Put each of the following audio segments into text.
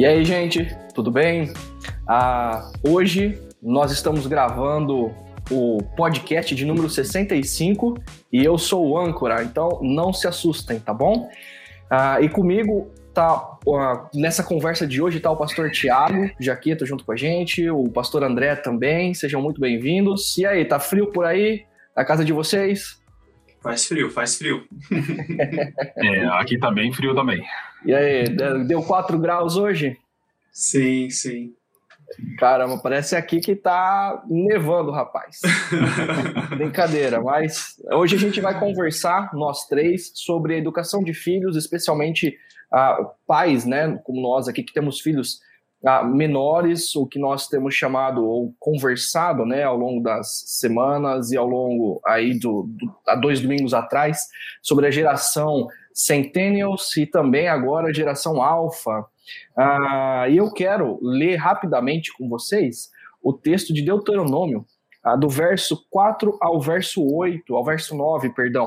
E aí, gente, tudo bem? Ah, hoje nós estamos gravando o podcast de número 65 e eu sou o âncora, então não se assustem, tá bom? Ah, e comigo tá uh, nessa conversa de hoje tá o pastor Tiago Jaqueta junto com a gente, o pastor André também, sejam muito bem-vindos. E aí, tá frio por aí na casa de vocês? Faz frio, faz frio. é, aqui tá bem frio também. E aí, deu 4 graus hoje? Sim, sim. Caramba, parece aqui que tá nevando, rapaz. Brincadeira, mas hoje a gente vai conversar, nós três, sobre a educação de filhos, especialmente uh, pais, né, como nós aqui que temos filhos uh, menores, o que nós temos chamado ou conversado, né, ao longo das semanas e ao longo aí do, do há dois domingos atrás sobre a geração Centennials e também agora geração Alpha. Uh, e eu quero ler rapidamente com vocês o texto de Deuteronômio, uh, do verso 4 ao verso 8, ao verso 9, perdão,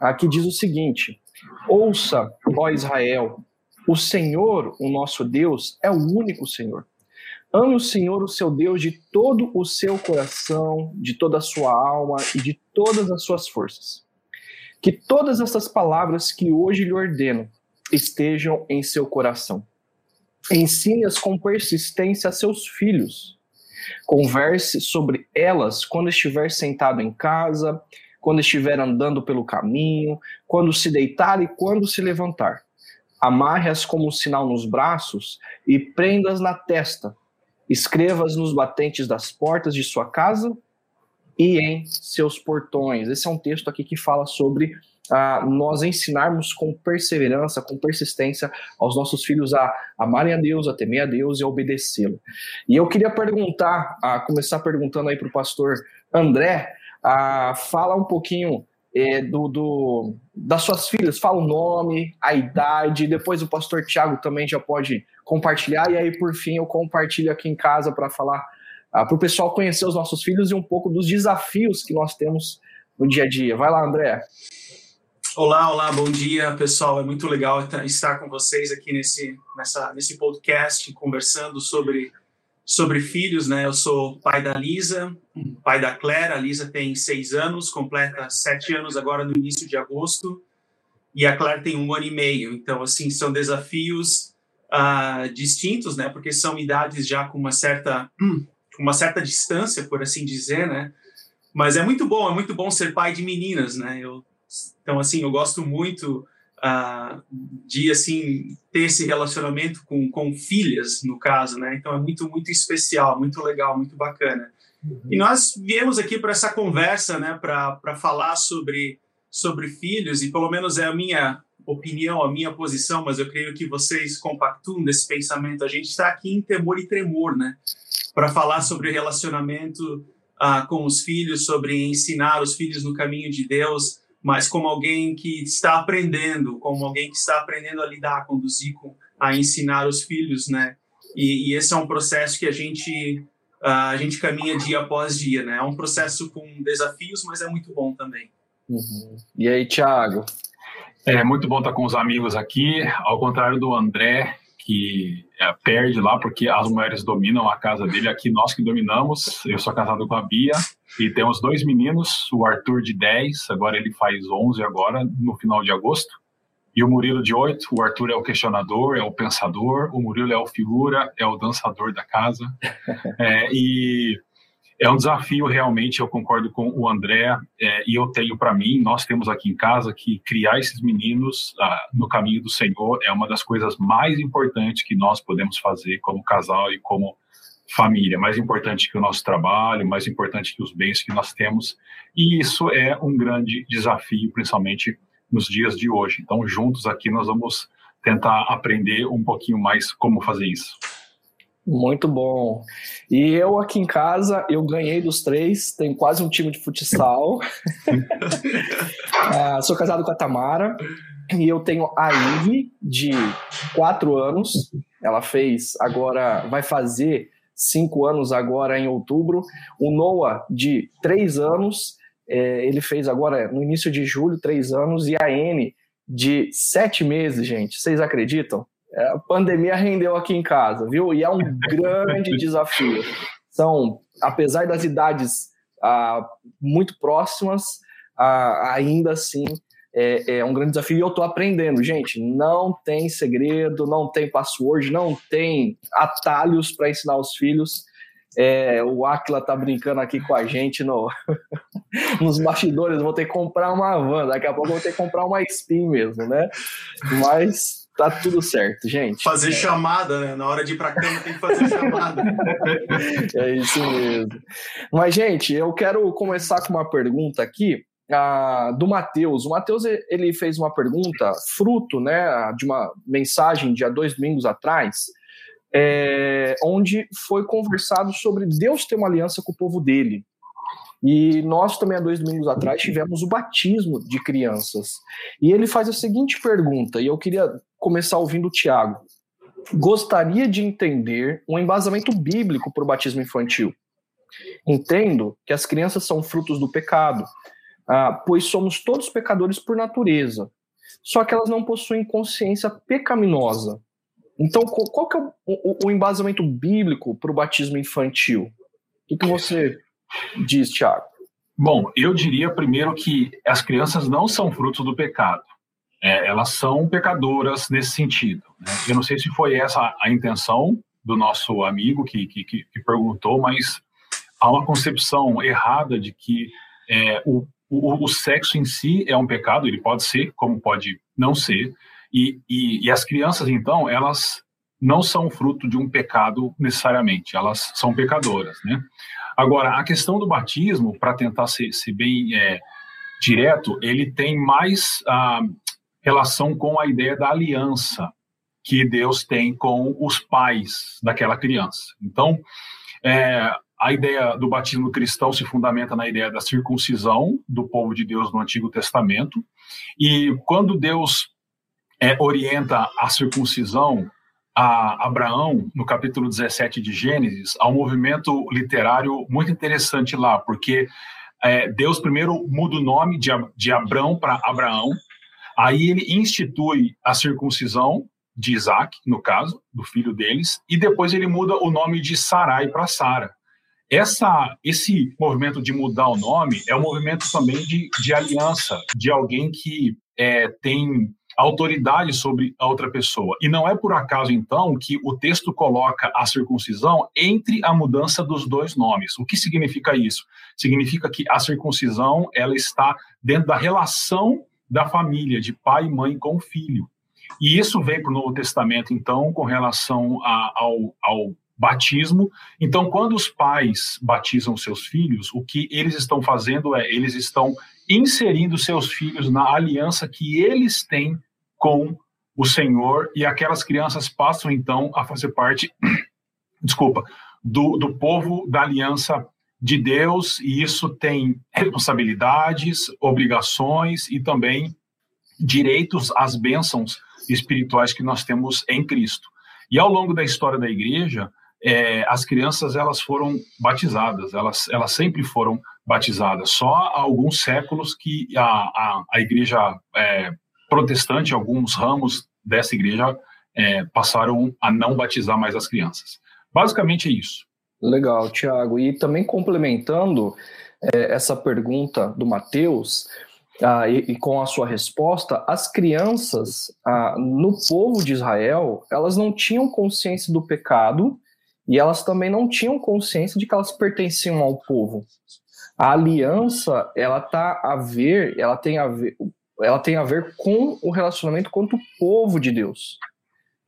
uh, que diz o seguinte: Ouça, ó Israel, o Senhor, o nosso Deus, é o único Senhor. Ame o Senhor, o seu Deus, de todo o seu coração, de toda a sua alma e de todas as suas forças. Que todas essas palavras que hoje lhe ordeno estejam em seu coração. Ensine-as com persistência a seus filhos. Converse sobre elas quando estiver sentado em casa, quando estiver andando pelo caminho, quando se deitar e quando se levantar. Amarre-as como um sinal nos braços e prenda-as na testa. Escreva-as nos batentes das portas de sua casa e em seus portões. Esse é um texto aqui que fala sobre ah, nós ensinarmos com perseverança, com persistência aos nossos filhos a amarem a Deus, a temer a Deus e a obedecê-lo. E eu queria perguntar, a começar perguntando aí para o pastor André, ah, fala um pouquinho é, do, do, das suas filhas, fala o nome, a idade, depois o pastor Tiago também já pode compartilhar, e aí por fim eu compartilho aqui em casa para falar ah, para o pessoal conhecer os nossos filhos e um pouco dos desafios que nós temos no dia a dia. Vai lá, André. Olá, olá, bom dia, pessoal. É muito legal estar com vocês aqui nesse, nessa, nesse podcast, conversando sobre sobre filhos, né? Eu sou pai da Lisa, pai da Claire. A Lisa tem seis anos, completa sete anos agora no início de agosto, e a Claire tem um ano e meio. Então, assim, são desafios uh, distintos, né? Porque são idades já com uma certa, com uma certa distância, por assim dizer, né? Mas é muito bom, é muito bom ser pai de meninas, né? Eu, então, assim, eu gosto muito uh, de assim ter esse relacionamento com, com filhas no caso, né? Então é muito muito especial, muito legal, muito bacana. Uhum. E nós viemos aqui para essa conversa, né? Para falar sobre sobre filhos e pelo menos é a minha opinião, a minha posição, mas eu creio que vocês compactuam desse pensamento. A gente está aqui em temor e tremor, né? Para falar sobre o relacionamento uh, com os filhos, sobre ensinar os filhos no caminho de Deus, mas como alguém que está aprendendo, como alguém que está aprendendo a lidar, a conduzir, a ensinar os filhos, né? E, e esse é um processo que a gente uh, a gente caminha dia após dia, né? É um processo com desafios, mas é muito bom também. Uhum. E aí, Thiago? É muito bom estar com os amigos aqui, ao contrário do André, que é, perde lá porque as mulheres dominam a casa dele, aqui nós que dominamos. Eu sou casado com a Bia, e temos dois meninos, o Arthur de 10, agora ele faz 11 agora, no final de agosto. E o Murilo de 8, o Arthur é o questionador, é o pensador, o Murilo é o figura, é o dançador da casa. É, e é um desafio realmente, eu concordo com o André, é, e eu tenho para mim, nós temos aqui em casa que criar esses meninos ah, no caminho do Senhor é uma das coisas mais importantes que nós podemos fazer como casal e como família, mais importante que o nosso trabalho, mais importante que os bens que nós temos. E isso é um grande desafio, principalmente nos dias de hoje. Então, juntos aqui nós vamos tentar aprender um pouquinho mais como fazer isso. Muito bom. E eu aqui em casa, eu ganhei dos três, tenho quase um time de futsal. ah, sou casado com a Tamara e eu tenho a Ivy, de quatro anos. Ela fez, agora vai fazer cinco anos agora em outubro. O Noah, de três anos, é, ele fez agora no início de julho, três anos, e a N, de sete meses, gente. Vocês acreditam? É, a pandemia rendeu aqui em casa, viu? E é um grande desafio. São, apesar das idades ah, muito próximas, ah, ainda assim é, é, um grande desafio e eu estou aprendendo. Gente, não tem segredo, não tem password, não tem atalhos para ensinar os filhos. É, o Aquila tá brincando aqui com a gente no, nos bastidores. Vou ter que comprar uma van, daqui a pouco vou ter que comprar uma spin mesmo, né? Mas tá tudo certo, gente. Fazer é. chamada, né? Na hora de ir pra cama tem que fazer chamada. é isso mesmo. Mas, gente, eu quero começar com uma pergunta aqui. Do Matheus. O Matheus ele fez uma pergunta, fruto né, de uma mensagem de há dois domingos atrás, é, onde foi conversado sobre Deus ter uma aliança com o povo dele. E nós também, há dois domingos atrás, tivemos o batismo de crianças. E ele faz a seguinte pergunta, e eu queria começar ouvindo o Tiago. Gostaria de entender um embasamento bíblico para o batismo infantil. Entendo que as crianças são frutos do pecado, ah, pois somos todos pecadores por natureza. Só que elas não possuem consciência pecaminosa. Então, qual que é o, o, o embasamento bíblico para o batismo infantil? O que, que você diz, Tiago? Bom, eu diria primeiro que as crianças não são frutos do pecado. É, elas são pecadoras nesse sentido. Né? Eu não sei se foi essa a intenção do nosso amigo que, que, que perguntou, mas há uma concepção errada de que é, o, o, o, sexo em si é um pecado, ele pode ser, como pode não ser, e, e, e as crianças, então, elas não são fruto de um pecado necessariamente, elas são pecadoras, né? Agora, a questão do batismo, para tentar ser, ser bem é, direto, ele tem mais a relação com a ideia da aliança que Deus tem com os pais daquela criança. Então, é, a ideia do batismo cristão se fundamenta na ideia da circuncisão do povo de Deus no Antigo Testamento. E quando Deus é, orienta a circuncisão a Abraão, no capítulo 17 de Gênesis, há um movimento literário muito interessante lá, porque é, Deus primeiro muda o nome de, de Abrão para Abraão, aí ele institui a circuncisão de Isaac, no caso, do filho deles, e depois ele muda o nome de Sarai para Sara. Essa, esse movimento de mudar o nome é um movimento também de, de aliança, de alguém que é, tem autoridade sobre a outra pessoa. E não é por acaso, então, que o texto coloca a circuncisão entre a mudança dos dois nomes. O que significa isso? Significa que a circuncisão ela está dentro da relação da família, de pai e mãe com o filho. E isso vem para o Novo Testamento, então, com relação a, ao, ao batismo. Então, quando os pais batizam seus filhos, o que eles estão fazendo é eles estão inserindo seus filhos na aliança que eles têm com o Senhor e aquelas crianças passam então a fazer parte, desculpa, do, do povo da aliança de Deus e isso tem responsabilidades, obrigações e também direitos às bênçãos espirituais que nós temos em Cristo. E ao longo da história da igreja, é, as crianças elas foram batizadas, elas, elas sempre foram batizadas. Só há alguns séculos que a, a, a igreja é, protestante, alguns ramos dessa igreja é, passaram a não batizar mais as crianças. Basicamente é isso. Legal, Tiago. E também complementando é, essa pergunta do Mateus, ah, e, e, com a sua resposta, as crianças ah, no povo de Israel, elas não tinham consciência do pecado e elas também não tinham consciência de que elas pertenciam ao povo. A aliança, ela tá a ver, ela tem a ver, ela tem a ver com o relacionamento com o povo de Deus.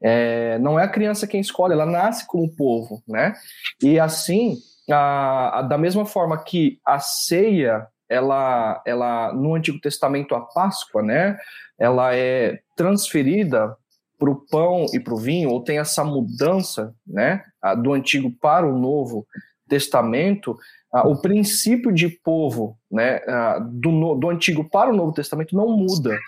É, não é a criança quem escolhe, ela nasce como povo, né? E assim, a, a, da mesma forma que a ceia, ela, ela no Antigo Testamento a Páscoa, né? Ela é transferida para o pão e para o vinho, ou tem essa mudança, né? Do Antigo para o Novo Testamento o princípio de povo né, do, do Antigo para o Novo Testamento não muda,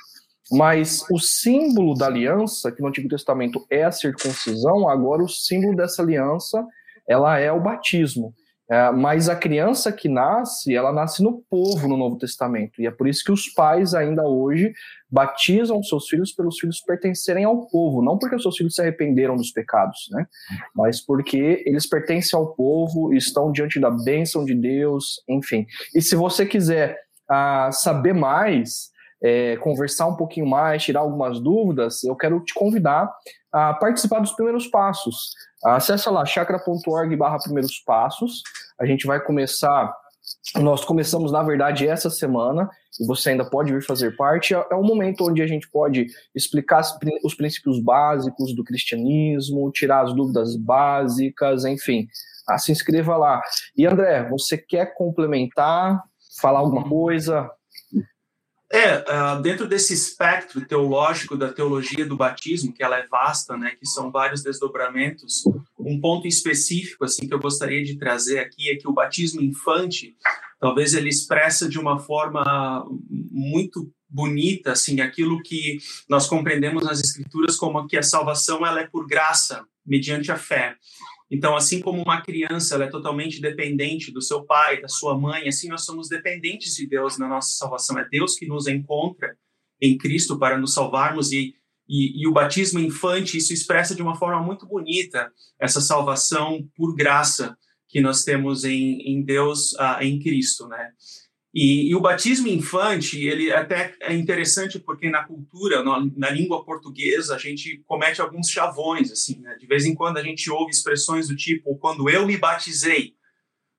mas o símbolo da aliança, que no Antigo Testamento é a circuncisão, agora o símbolo dessa aliança ela é o batismo. É, mas a criança que nasce, ela nasce no povo no Novo Testamento. E é por isso que os pais ainda hoje batizam seus filhos pelos filhos pertencerem ao povo, não porque os seus filhos se arrependeram dos pecados, né? Mas porque eles pertencem ao povo, estão diante da bênção de Deus, enfim. E se você quiser uh, saber mais, é, conversar um pouquinho mais, tirar algumas dúvidas, eu quero te convidar a participar dos primeiros passos. Acesse lá chakra.org barra primeiros passos. A gente vai começar. Nós começamos, na verdade, essa semana, e você ainda pode vir fazer parte. É um momento onde a gente pode explicar os princípios básicos do cristianismo, tirar as dúvidas básicas, enfim. Ah, se inscreva lá. E André, você quer complementar, falar alguma coisa? É, uh, dentro desse espectro teológico da teologia do batismo, que ela é vasta, né, que são vários desdobramentos, um ponto específico assim que eu gostaria de trazer aqui é que o batismo infante, talvez ele expressa de uma forma muito bonita assim aquilo que nós compreendemos nas escrituras como que a salvação ela é por graça, mediante a fé. Então, assim como uma criança ela é totalmente dependente do seu pai, da sua mãe, assim nós somos dependentes de Deus na nossa salvação. É Deus que nos encontra em Cristo para nos salvarmos e, e, e o batismo infante isso expressa de uma forma muito bonita essa salvação por graça que nós temos em, em Deus, uh, em Cristo, né? E, e, o batismo infante, ele até é interessante porque na cultura, na, na, língua portuguesa, a gente comete alguns chavões, assim, né? De vez em quando a gente ouve expressões do tipo, quando eu me batizei,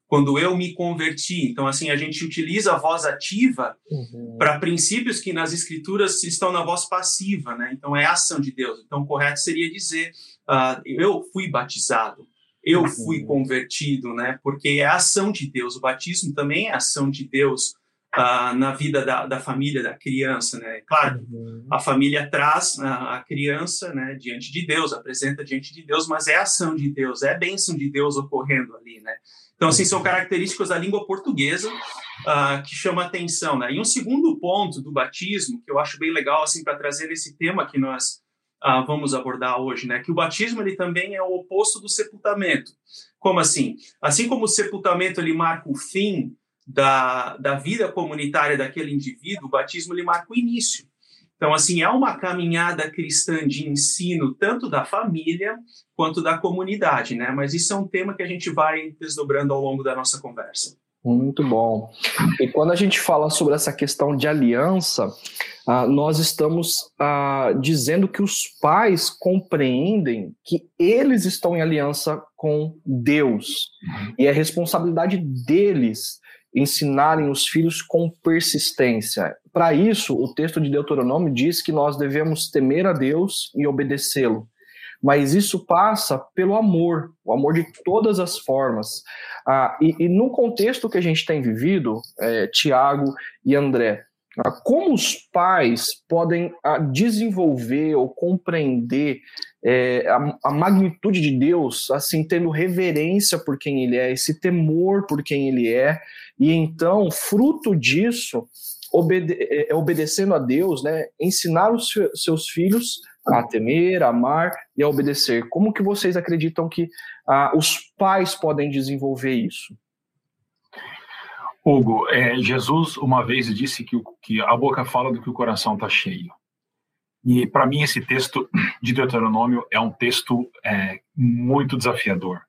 quando eu me converti. Então, assim, a gente utiliza a voz ativa uhum. para princípios que nas escrituras estão na voz passiva, né? Então, é a ação de Deus. Então, correto seria dizer, uh, eu fui batizado eu uhum. fui convertido, né? Porque é a ação de Deus. O batismo também é a ação de Deus uh, na vida da, da, família, da criança, né? Claro, uhum. a família traz a, a, criança, né, diante de Deus, apresenta diante de Deus, mas é a ação de Deus, é a bênção de Deus ocorrendo ali, né? Então, assim, são uhum. características da língua portuguesa uh, que chama atenção, né? E um segundo ponto do batismo, que eu acho bem legal, assim, para trazer esse tema que nós uh, vamos abordar hoje, né? Que o batismo ele também é o oposto do sepultamento. Como assim? Assim como o sepultamento ele marca o fim da, da vida comunitária daquele indivíduo, o batismo ele marca o início. Então, assim, é uma caminhada cristã de ensino tanto da família quanto da comunidade, né? Mas isso é um tema que a gente vai desdobrando ao longo da nossa conversa. Muito bom. E quando a gente fala sobre essa questão de aliança, ah, nós estamos ah, dizendo que os pais compreendem que eles estão em aliança com Deus. E é responsabilidade deles ensinarem os filhos com persistência. Para isso, o texto de Deuteronômio diz que nós devemos temer a Deus e obedecê-lo mas isso passa pelo amor, o amor de todas as formas. Ah, e, e, no contexto que a gente tem vivido, é, Tiago e André, ah, como os pais podem ah, desenvolver ou compreender é, a, a, magnitude de Deus, assim, tendo reverência por quem Ele é, esse temor por quem Ele é, e então, fruto disso, obede é, obedecendo a Deus, né, ensinar os seus filhos a temer, a amar e a obedecer. Como que vocês acreditam que ah, os pais podem desenvolver isso? Hugo, é, Jesus uma vez disse que, que a boca fala do que o coração está cheio. E para mim esse texto de Deuteronômio é um texto é, muito desafiador.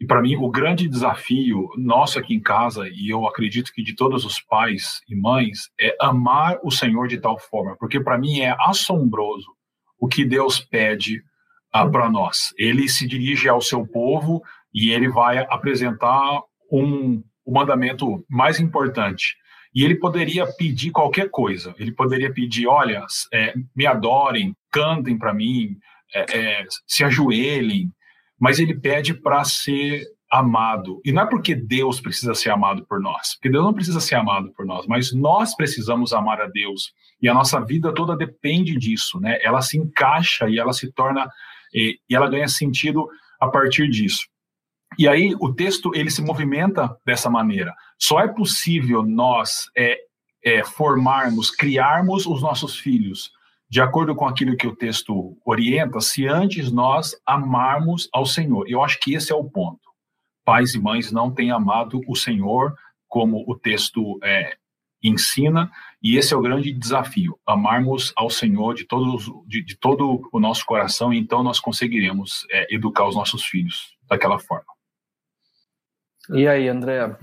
E para mim o grande desafio nosso aqui em casa e eu acredito que de todos os pais e mães é amar o Senhor de tal forma, porque para mim é assombroso o que Deus pede ah, para nós. Ele se dirige ao seu povo e ele vai apresentar um, o mandamento mais importante. E ele poderia pedir qualquer coisa. Ele poderia pedir: olha, é, me adorem, cantem para mim, é, é, se ajoelhem. Mas ele pede para ser amado. E não é porque Deus precisa ser amado por nós, porque Deus não precisa ser amado por nós, mas nós precisamos amar a Deus. E a nossa vida toda depende disso, né? Ela se encaixa e ela se torna e, ela ganha sentido a partir disso. E aí o texto ele se movimenta dessa maneira. Só é possível nós é, é, formarmos, criarmos os nossos filhos de acordo com aquilo que o texto orienta, se antes nós amarmos ao Senhor. Eu acho que esse é o ponto pais e mães não têm amado o Senhor como o texto é, ensina, e esse é o grande desafio, amarmos ao Senhor de, todos, de, de todo o nosso coração, e então nós conseguiremos é, educar os nossos filhos daquela forma. E aí, André?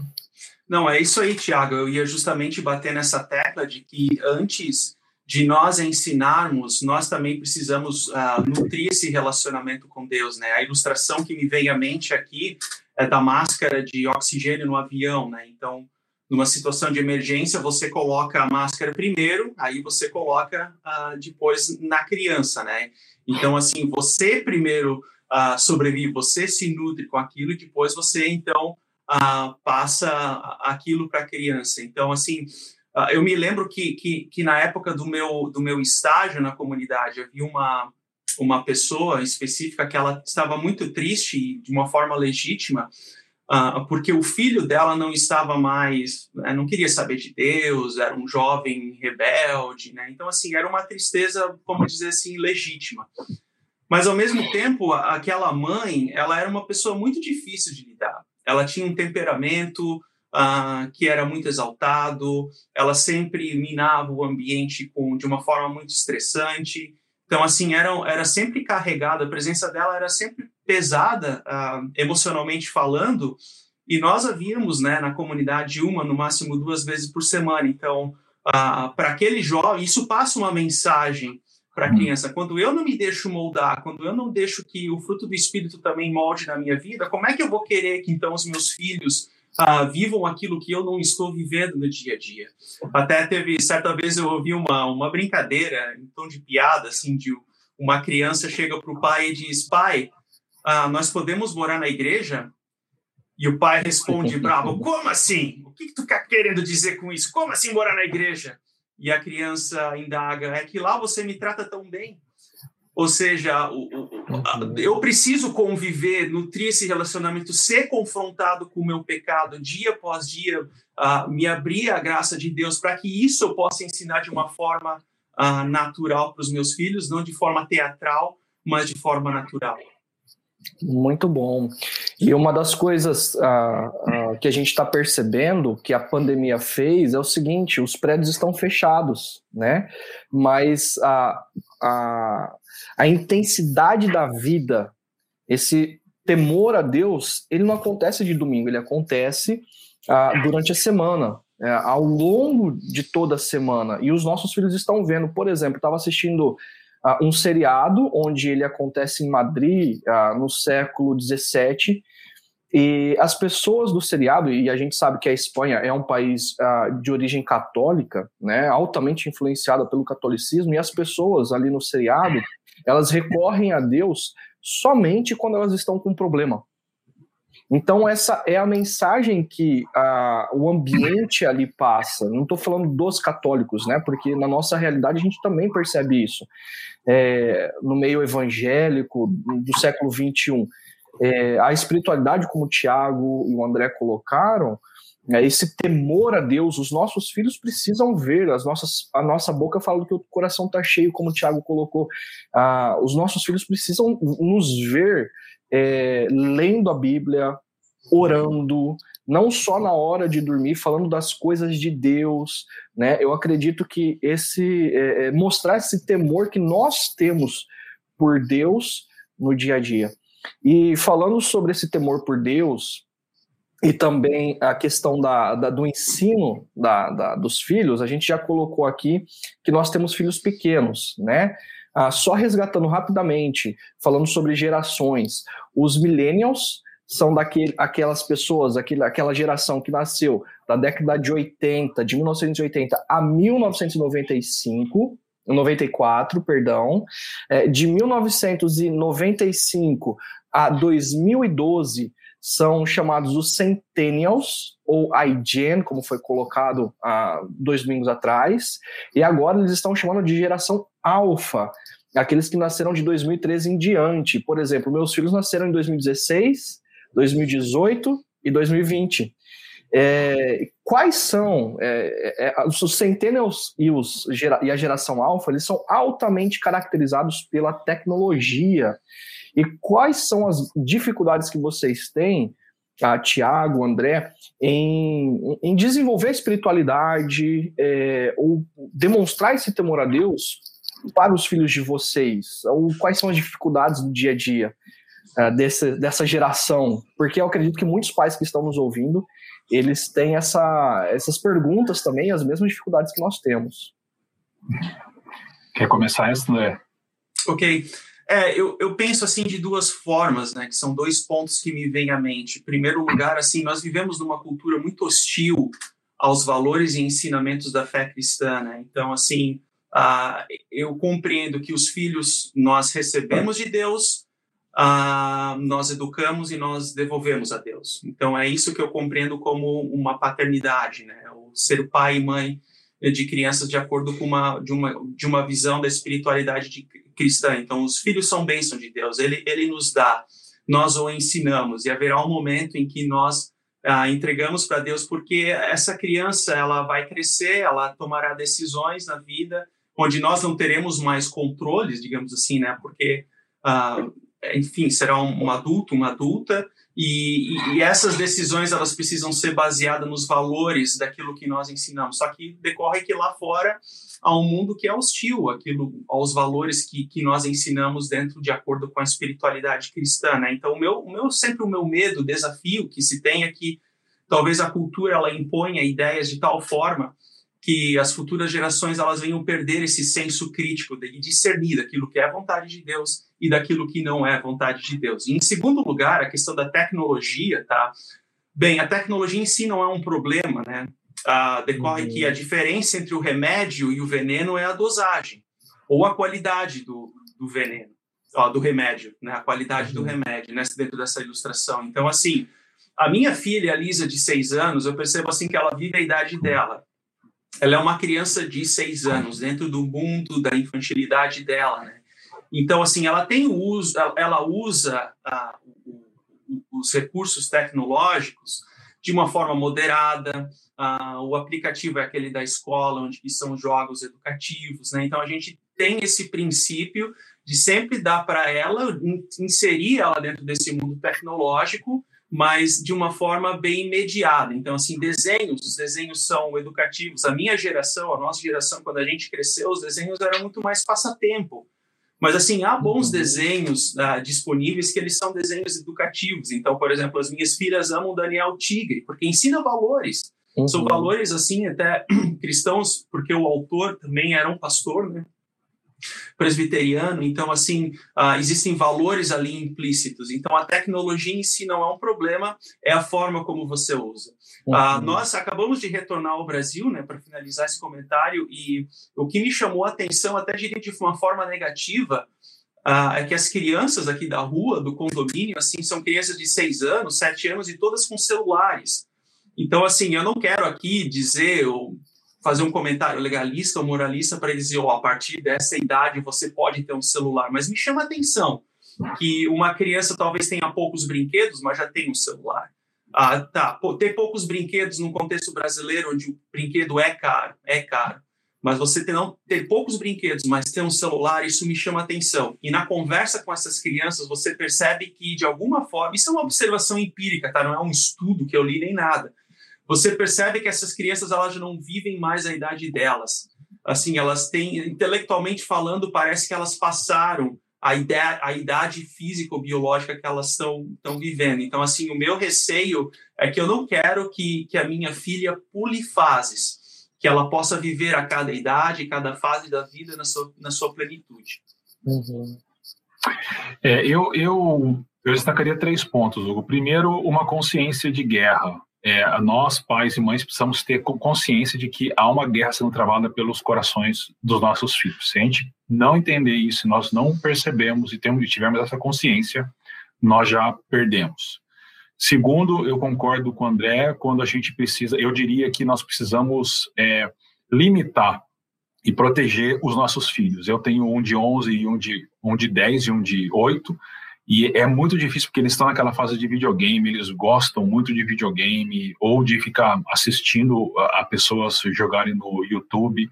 Não, é isso aí, Tiago. Eu ia justamente bater nessa tecla de que antes de nós ensinarmos, nós também precisamos uh, nutrir esse relacionamento com Deus, né? A ilustração que me vem à mente aqui da máscara de oxigênio no avião, né? Então, numa situação de emergência, você coloca a máscara primeiro, aí você coloca uh, depois na criança, né? Então, assim, você primeiro uh, sobrevive, você se nutre com aquilo e depois você, então, uh, passa aquilo para a criança. Então, assim, eu me lembro que, que, que, na época do meu, do meu estágio na comunidade, havia uma, uma pessoa específica que ela estava muito triste de uma forma legítima, uh, porque o filho dela não estava mais, né, não queria saber de Deus, era um jovem rebelde, né? Então, assim, era uma tristeza, como dizer assim, legítima. Mas, ao mesmo tempo, aquela mãe, ela era uma pessoa muito difícil de lidar. Ela tinha um temperamento uh, que era muito exaltado, ela sempre minava o ambiente com, de uma forma muito estressante. Então, assim, era, era sempre carregada, a presença dela era sempre pesada, uh, emocionalmente falando, e nós havíamos, né, na comunidade, uma, no máximo duas vezes por semana. Então, uh, para aquele jovem, isso passa uma mensagem para a uhum. criança. Quando eu não me deixo moldar, quando eu não deixo que o fruto do Espírito também molde na minha vida, como é que eu vou querer que então os meus filhos uh, vivam aquilo que eu não estou vivendo no dia a dia? Até teve, certa vez eu ouvi uma, uma brincadeira, em tom de piada, assim, de uma criança chega para o pai e diz, pai, ah, nós podemos morar na igreja? E o pai responde bravo, como assim? O que, que tu está querendo dizer com isso? Como assim morar na igreja? E a criança indaga, é que lá você me trata tão bem. Ou seja, o, o, uhum. eu preciso conviver, nutrir esse relacionamento, ser confrontado com o meu pecado dia após dia, uh, me abrir a graça de Deus para que isso eu possa ensinar de uma forma uh, natural para os meus filhos, não de forma teatral, mas de forma natural. Muito bom. E uma das coisas ah, ah, que a gente está percebendo que a pandemia fez é o seguinte: os prédios estão fechados, né? Mas a, a, a intensidade da vida, esse temor a Deus, ele não acontece de domingo, ele acontece ah, durante a semana. É, ao longo de toda a semana. E os nossos filhos estão vendo, por exemplo, estava assistindo uh, um seriado onde ele acontece em Madrid uh, no século XVII e as pessoas do seriado, e a gente sabe que a Espanha é um país uh, de origem católica, né, altamente influenciada pelo catolicismo, e as pessoas ali no seriado, elas recorrem a Deus somente quando elas estão com um problema. Então, essa é a mensagem que a, o ambiente ali passa. Não estou falando dos católicos, né? Porque na nossa realidade a gente também percebe isso. É, no meio evangélico do século XXI, é, a espiritualidade, como o Tiago e o André colocaram, é, esse temor a Deus, os nossos filhos precisam ver, as nossas, a nossa boca fala que o coração está cheio, como o Tiago colocou. Ah, os nossos filhos precisam nos ver é, lendo a Bíblia, orando, não só na hora de dormir, falando das coisas de Deus, né? Eu acredito que esse é, é, mostrar esse temor que nós temos por Deus no dia a dia. E falando sobre esse temor por Deus e também a questão da, da do ensino da, da, dos filhos, a gente já colocou aqui que nós temos filhos pequenos, né? Ah, só resgatando rapidamente, falando sobre gerações, os millennials são daquele, aquelas pessoas, aquele, aquela geração que nasceu da década de 80, de 1980 a 1995, 94, perdão, é, de 1995 a 2012 são chamados os Centennials, ou iGen, como foi colocado há dois domingos atrás, e agora eles estão chamando de geração Alpha, aqueles que nasceram de 2013 em diante. Por exemplo, meus filhos nasceram em 2016, 2018 e 2020. É, quais são é, é, os Centennials e, os, e a geração Alpha? Eles são altamente caracterizados pela tecnologia. E quais são as dificuldades que vocês têm Tiago, André, em, em desenvolver a espiritualidade é, ou demonstrar esse temor a Deus para os filhos de vocês? Ou quais são as dificuldades do dia a dia é, dessa geração? Porque eu acredito que muitos pais que estão nos ouvindo, eles têm essa, essas perguntas também, as mesmas dificuldades que nós temos. Quer começar essa, André? Ok. É, eu, eu penso assim de duas formas, né? Que são dois pontos que me vêm à mente. Em primeiro lugar, assim, nós vivemos numa cultura muito hostil aos valores e ensinamentos da fé cristã, né? Então, assim, uh, eu compreendo que os filhos nós recebemos de Deus, uh, nós educamos e nós devolvemos a Deus. Então, é isso que eu compreendo como uma paternidade, né? O ser pai e mãe de crianças de acordo com uma de uma de uma visão da espiritualidade de, cristã. Então, os filhos são bênção de Deus. Ele ele nos dá, nós o ensinamos e haverá um momento em que nós ah, entregamos para Deus, porque essa criança ela vai crescer, ela tomará decisões na vida onde nós não teremos mais controles, digamos assim, né? Porque ah, enfim, será um, um adulto, uma adulta e, e, essas decisões elas precisam ser baseadas nos valores daquilo que nós ensinamos. Só que decorre que lá fora há um mundo que é hostil aquilo, aos valores que, que nós ensinamos dentro de acordo com a espiritualidade cristã. Né? Então, o meu, o meu, sempre o meu medo, desafio que se tem é que talvez a cultura ela imponha ideias de tal forma que as futuras gerações elas venham perder esse senso crítico de discernir daquilo que é vontade de Deus e daquilo que não é vontade de Deus. E em segundo lugar, a questão da tecnologia, tá? Bem, a tecnologia em si não é um problema, né? Ah, decorre uhum. que a diferença entre o remédio e o veneno é a dosagem ou a qualidade do, do veneno, ó, do remédio, né? A qualidade uhum. do remédio, né? Dentro dessa ilustração. Então, assim, a minha filha, a Lisa, de seis anos, eu percebo assim que ela vive a idade dela ela é uma criança de seis anos, dentro do mundo da infantilidade dela, né? Então, assim, ela tem uso, ela usa ah, os recursos tecnológicos de uma forma moderada. Ah, o aplicativo é aquele da escola, onde são jogos educativos, né? Então, a gente tem esse princípio de sempre dar para ela, inserir ela dentro desse mundo tecnológico, mas de uma forma bem imediata. Então, assim, desenhos, os desenhos são educativos. A minha geração, a nossa geração, quando a gente cresceu, os desenhos eram muito mais passatempo. Mas, assim, há bons uhum. desenhos uh, disponíveis que eles são desenhos educativos. Então, por exemplo, as minhas filhas amam Daniel Tigre, porque ensina valores. Uhum. São valores, assim, até cristãos, porque o autor também era um pastor, né? Presbiteriano, então assim uh, existem valores ali implícitos. Então a tecnologia em si não é um problema, é a forma como você usa. Uh, nós acabamos de retornar ao Brasil, né, para finalizar esse comentário e o que me chamou a atenção, até diria de uma forma negativa, uh, é que as crianças aqui da rua, do condomínio, assim, são crianças de seis anos, sete anos e todas com celulares. Então, assim, eu não quero aqui dizer ou fazer um comentário legalista ou moralista para dizer, oh, a partir dessa idade você pode ter um celular, mas me chama a atenção que uma criança talvez tenha poucos brinquedos, mas já tem um celular. Ah, tá, Pô, ter poucos brinquedos no contexto brasileiro, onde o brinquedo é caro, é caro, mas você ter, não, ter poucos brinquedos, mas ter um celular, isso me chama atenção. E na conversa com essas crianças, você percebe que, de alguma forma, isso é uma observação empírica, tá? não é um estudo que eu li nem nada, você percebe que essas crianças elas não vivem mais a idade delas. Assim, elas têm, intelectualmente falando, parece que elas passaram a, ideia, a idade físico-biológica que elas estão vivendo. Então, assim, o meu receio é que eu não quero que, que a minha filha pule fases, que ela possa viver a cada idade, cada fase da vida na sua, na sua plenitude. Uhum. É, eu, eu, eu destacaria três pontos, Hugo. Primeiro, uma consciência de guerra é, nós, pais e mães, precisamos ter consciência de que há uma guerra sendo travada pelos corações dos nossos filhos. Se a gente não entender isso, nós não percebemos e temos, tivermos essa consciência, nós já perdemos. Segundo, eu concordo com o André, quando a gente precisa, eu diria que nós precisamos é, limitar e proteger os nossos filhos. Eu tenho um de 11 e um de, um de 10 e um de 8, e é muito difícil porque eles estão naquela fase de videogame, eles gostam muito de videogame ou de ficar assistindo a, pessoas jogarem no YouTube.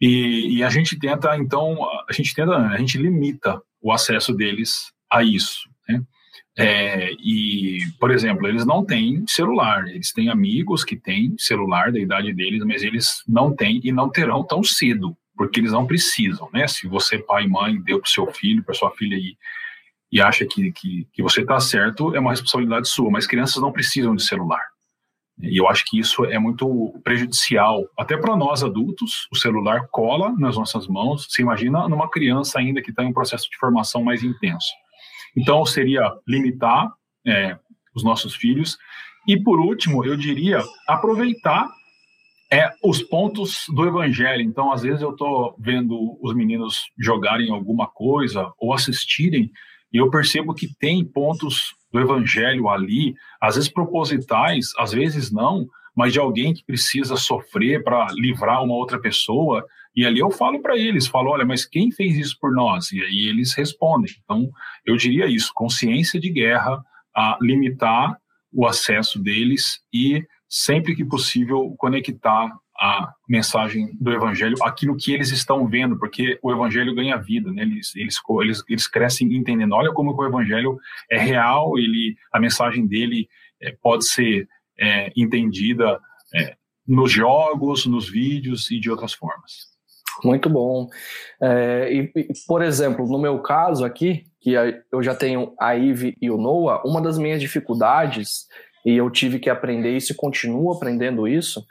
E, e, a gente tenta, então, a gente tenta, a gente limita o acesso deles a isso. Né? É, e, por exemplo, eles não têm celular, eles têm amigos que têm celular da idade deles, mas eles não têm e não terão tão cedo, porque eles não precisam, né? Se você, pai e mãe, deu para seu filho, para sua filha aí, e acha que, que, que você está certo, é uma responsabilidade sua, mas crianças não precisam de celular. E eu acho que isso é muito prejudicial, até para nós adultos. O celular cola nas nossas mãos. Você imagina numa criança ainda que está em um processo de formação mais intenso. Então, seria limitar é, os nossos filhos. E, por último, eu diria aproveitar é, os pontos do evangelho. Então, às vezes, eu estou vendo os meninos jogarem alguma coisa ou assistirem, e eu percebo que tem pontos do evangelho ali, às vezes propositais, às vezes não, mas de alguém que precisa sofrer para livrar uma outra pessoa. E ali eu falo para eles, falo, olha, mas quem fez isso por nós? E aí eles respondem. Então, eu diria isso, consciência de guerra, a limitar o acesso deles e sempre que possível conectar a mensagem do evangelho aquilo que eles estão vendo, porque o evangelho ganha vida, né? Eles, eles, eles, eles crescem entendendo. Olha como o evangelho é real, ele, a mensagem dele é, pode ser é, entendida é, nos jogos, nos vídeos e de outras formas. Muito bom. É, e, e, por exemplo, no meu caso aqui, que eu já tenho a Ive e o Noah, uma das minhas dificuldades, e eu tive que aprender isso e continuo aprendendo isso,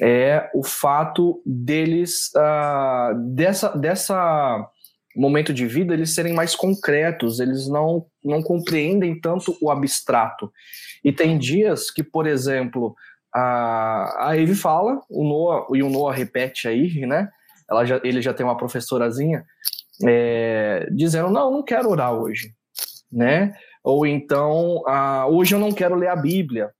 é o fato deles, uh, dessa, dessa momento de vida, eles serem mais concretos, eles não, não compreendem tanto o abstrato. E tem dias que, por exemplo, a, a Eve fala, o Noah, e o Noah repete aí, né? Ela já, ele já tem uma professorazinha, é, dizendo, não, não quero orar hoje, né? Ou então, ah, hoje eu não quero ler a Bíblia.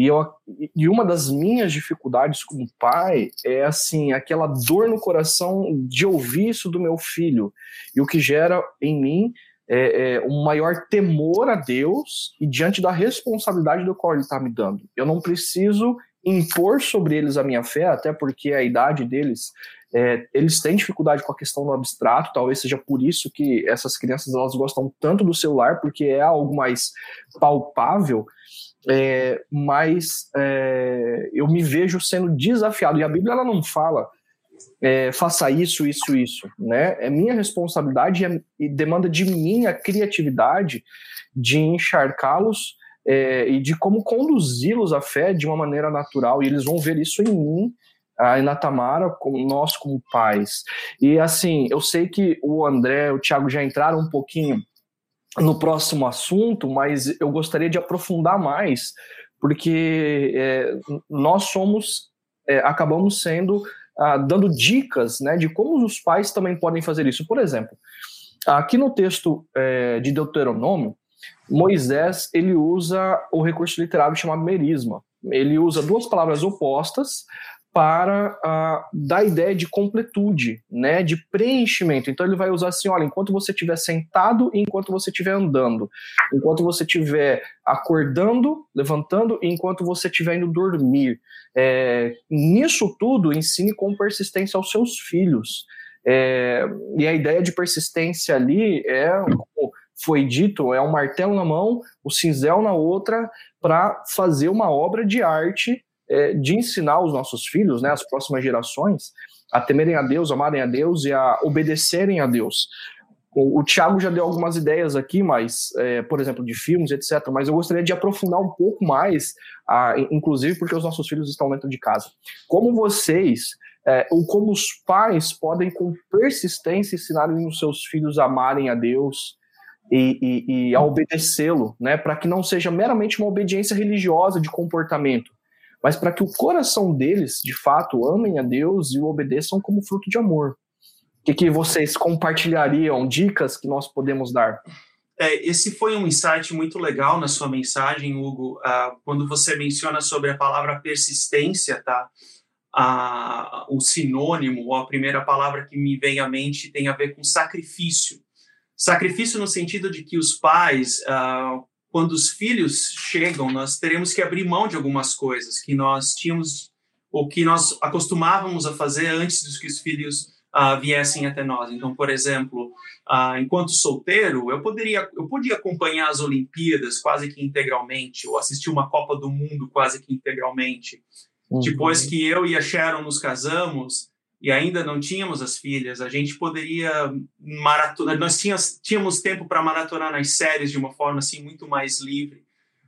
E, eu, e uma das minhas dificuldades como pai é assim aquela dor no coração de ouvir isso do meu filho e o que gera em mim é, é um maior temor a Deus e diante da responsabilidade do qual Ele está me dando. Eu não preciso impor sobre eles a minha fé, até porque a idade deles é, eles têm dificuldade com a questão do abstrato, talvez seja por isso que essas crianças elas gostam tanto do celular, porque é algo mais palpável é, mas é, eu me vejo sendo desafiado. E a Bíblia ela não fala é, faça isso, isso, isso. Né? É minha responsabilidade e demanda de mim a criatividade de encharcá-los é, e de como conduzi-los à fé de uma maneira natural. E eles vão ver isso em mim, e na Tamara, como nós como pais. E assim, eu sei que o André, o Thiago já entraram um pouquinho no próximo assunto, mas eu gostaria de aprofundar mais, porque é, nós somos, é, acabamos sendo, ah, dando dicas né, de como os pais também podem fazer isso. Por exemplo, aqui no texto é, de Deuteronômio, Moisés ele usa o recurso literário chamado merisma. Ele usa duas palavras opostas para uh, dar ideia de completude, né, de preenchimento. Então ele vai usar assim, olha, enquanto você estiver sentado e enquanto você estiver andando, enquanto você estiver acordando, levantando e enquanto você estiver indo dormir. É, nisso tudo, ensine com persistência aos seus filhos. É, e a ideia de persistência ali é, como foi dito, é um martelo na mão, o cinzel na outra, para fazer uma obra de arte é, de ensinar os nossos filhos, né, as próximas gerações, a temerem a Deus, amarem a Deus e a obedecerem a Deus. O, o Tiago já deu algumas ideias aqui, mas, é, por exemplo, de filmes, etc. Mas eu gostaria de aprofundar um pouco mais, a, inclusive porque os nossos filhos estão dentro de casa. Como vocês, é, ou como os pais podem, com persistência, ensinarem os seus filhos a amarem a Deus, e, e, e, a obedecê-lo, né, para que não seja meramente uma obediência religiosa de comportamento, mas para que o coração deles, de fato, amem a Deus e o obedeçam como fruto de amor. O que, que vocês compartilhariam, dicas que nós podemos dar? É, esse foi um insight muito legal na sua mensagem, Hugo, uh, quando você menciona sobre a palavra persistência, tá? Uh, o sinônimo, ou a primeira palavra que me vem à mente tem a ver com sacrifício. Sacrifício no sentido de que os pais, uh, quando os filhos chegam, nós teremos que abrir mão de algumas coisas que nós tínhamos ou que nós acostumávamos a fazer antes dos que os filhos uh, viessem até nós. Então, por exemplo, uh, enquanto solteiro, eu poderia, eu podia acompanhar as Olimpíadas quase que integralmente, ou assistir uma Copa do Mundo quase que integralmente. Uhum. Depois que eu e a Sharon nos casamos e ainda não tínhamos as filhas, a gente poderia maratonar, nós tínhamos, tínhamos tempo para maratonar nas séries de uma forma assim muito mais livre.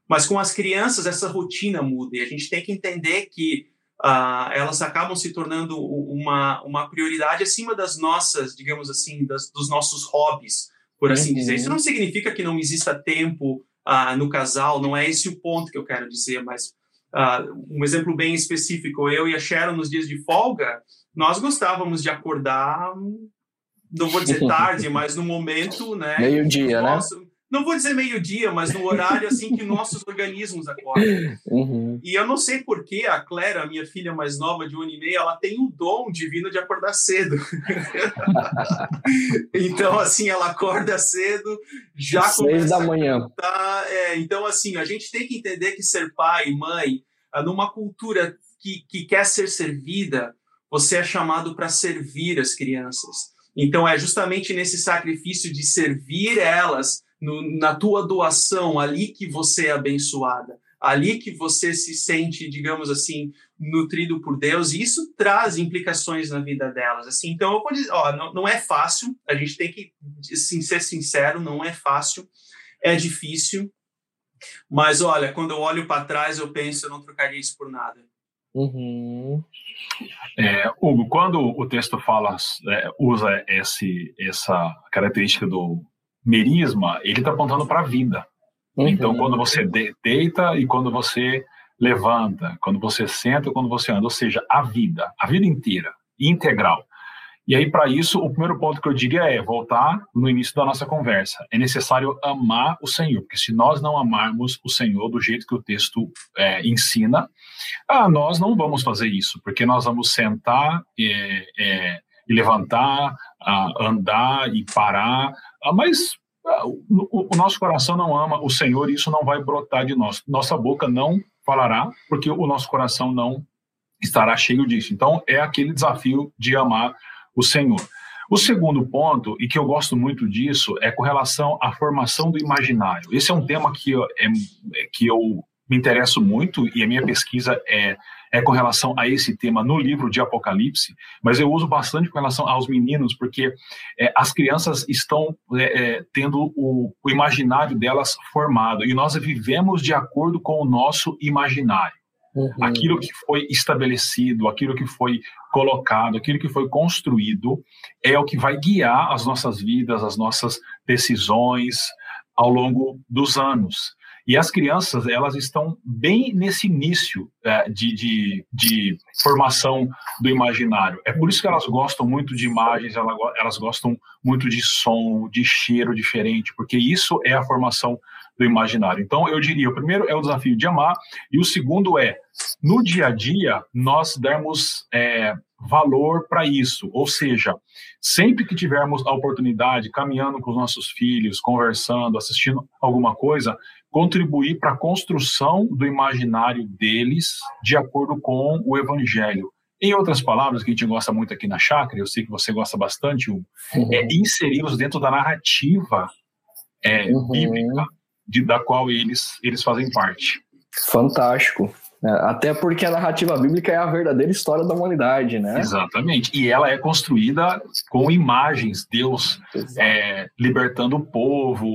Mas com as crianças essa rotina muda e a gente tem que entender que uh, elas acabam se tornando uma, uma prioridade acima das nossas, digamos assim, das, dos nossos hobbies, por assim uhum. dizer. Isso não significa que não exista tempo uh, no casal, não é esse o ponto que eu quero dizer, mas uh, um exemplo bem específico, eu e a Sharon nos dias de folga, nós gostávamos de acordar, não vou dizer tarde, mas no momento, né? Meio-dia, né? Não vou dizer meio-dia, mas no horário assim que nossos organismos acordam. Uhum. E eu não sei por que a Clara, minha filha mais nova de um ano e meio, ela tem o dom divino de acordar cedo. então, assim, ela acorda cedo, já Seis da manhã. Tá, é, então, assim, a gente tem que entender que ser pai e mãe, ah, numa cultura que, que quer ser servida, você é chamado para servir as crianças. Então, é justamente nesse sacrifício de servir elas no, na tua doação, ali que você é abençoada, ali que você se sente, digamos assim, nutrido por Deus, e isso traz implicações na vida delas. Assim, então, eu vou dizer, ó, não, não é fácil, a gente tem que assim, ser sincero, não é fácil, é difícil, mas olha, quando eu olho para trás, eu penso, eu não trocaria isso por nada. Uhum. É, Hugo, quando o texto fala, é, usa esse, essa característica do merisma, ele está apontando para a vida. Uhum. Então, quando você deita e quando você levanta, quando você senta, quando você anda, ou seja, a vida, a vida inteira, integral. E aí, para isso, o primeiro ponto que eu diria é voltar no início da nossa conversa. É necessário amar o Senhor, porque se nós não amarmos o Senhor do jeito que o texto é, ensina, ah, nós não vamos fazer isso, porque nós vamos sentar é, é, e levantar, andar e parar, ah, mas ah, o, nosso coração não ama o Senhor e isso não vai brotar de nós. Nossa boca não falará, porque o nosso coração não estará cheio disso. Então, é aquele desafio de amar o Senhor. O segundo ponto, e que eu gosto muito disso, é com relação à formação do imaginário. Esse é um tema que eu, é, que eu me interesso muito e a minha pesquisa é é com relação a esse tema no livro de Apocalipse, mas eu uso bastante com relação aos meninos, porque é, as crianças estão é, é, tendo o, o imaginário delas formado e nós vivemos de acordo com o nosso imaginário. Uhum. Aquilo que foi estabelecido, aquilo que foi colocado, aquilo que foi construído, é o que vai guiar as nossas vidas, as nossas decisões ao longo dos anos. E as crianças, elas estão bem nesse início é, de, de, de, formação do imaginário. É por isso que elas gostam muito de imagens, elas, gostam muito de som, de cheiro diferente, porque isso é a formação do imaginário. Então, eu diria, o primeiro é o desafio de amar, e o segundo é, no dia a dia, nós darmos é, valor para isso. Ou seja, sempre que tivermos a oportunidade, caminhando com os nossos filhos, conversando, assistindo alguma coisa, contribuir para a construção do imaginário deles de acordo com o evangelho. Em outras palavras, que a gente gosta muito aqui na chácara, eu sei que você gosta bastante, Hugo, uhum. é inseri-los dentro da narrativa é, uhum. bíblica de, da qual eles, eles fazem parte. Fantástico. É, até porque a narrativa bíblica é a verdadeira história da humanidade, né? Exatamente. E ela é construída com imagens, Deus é, libertando o povo,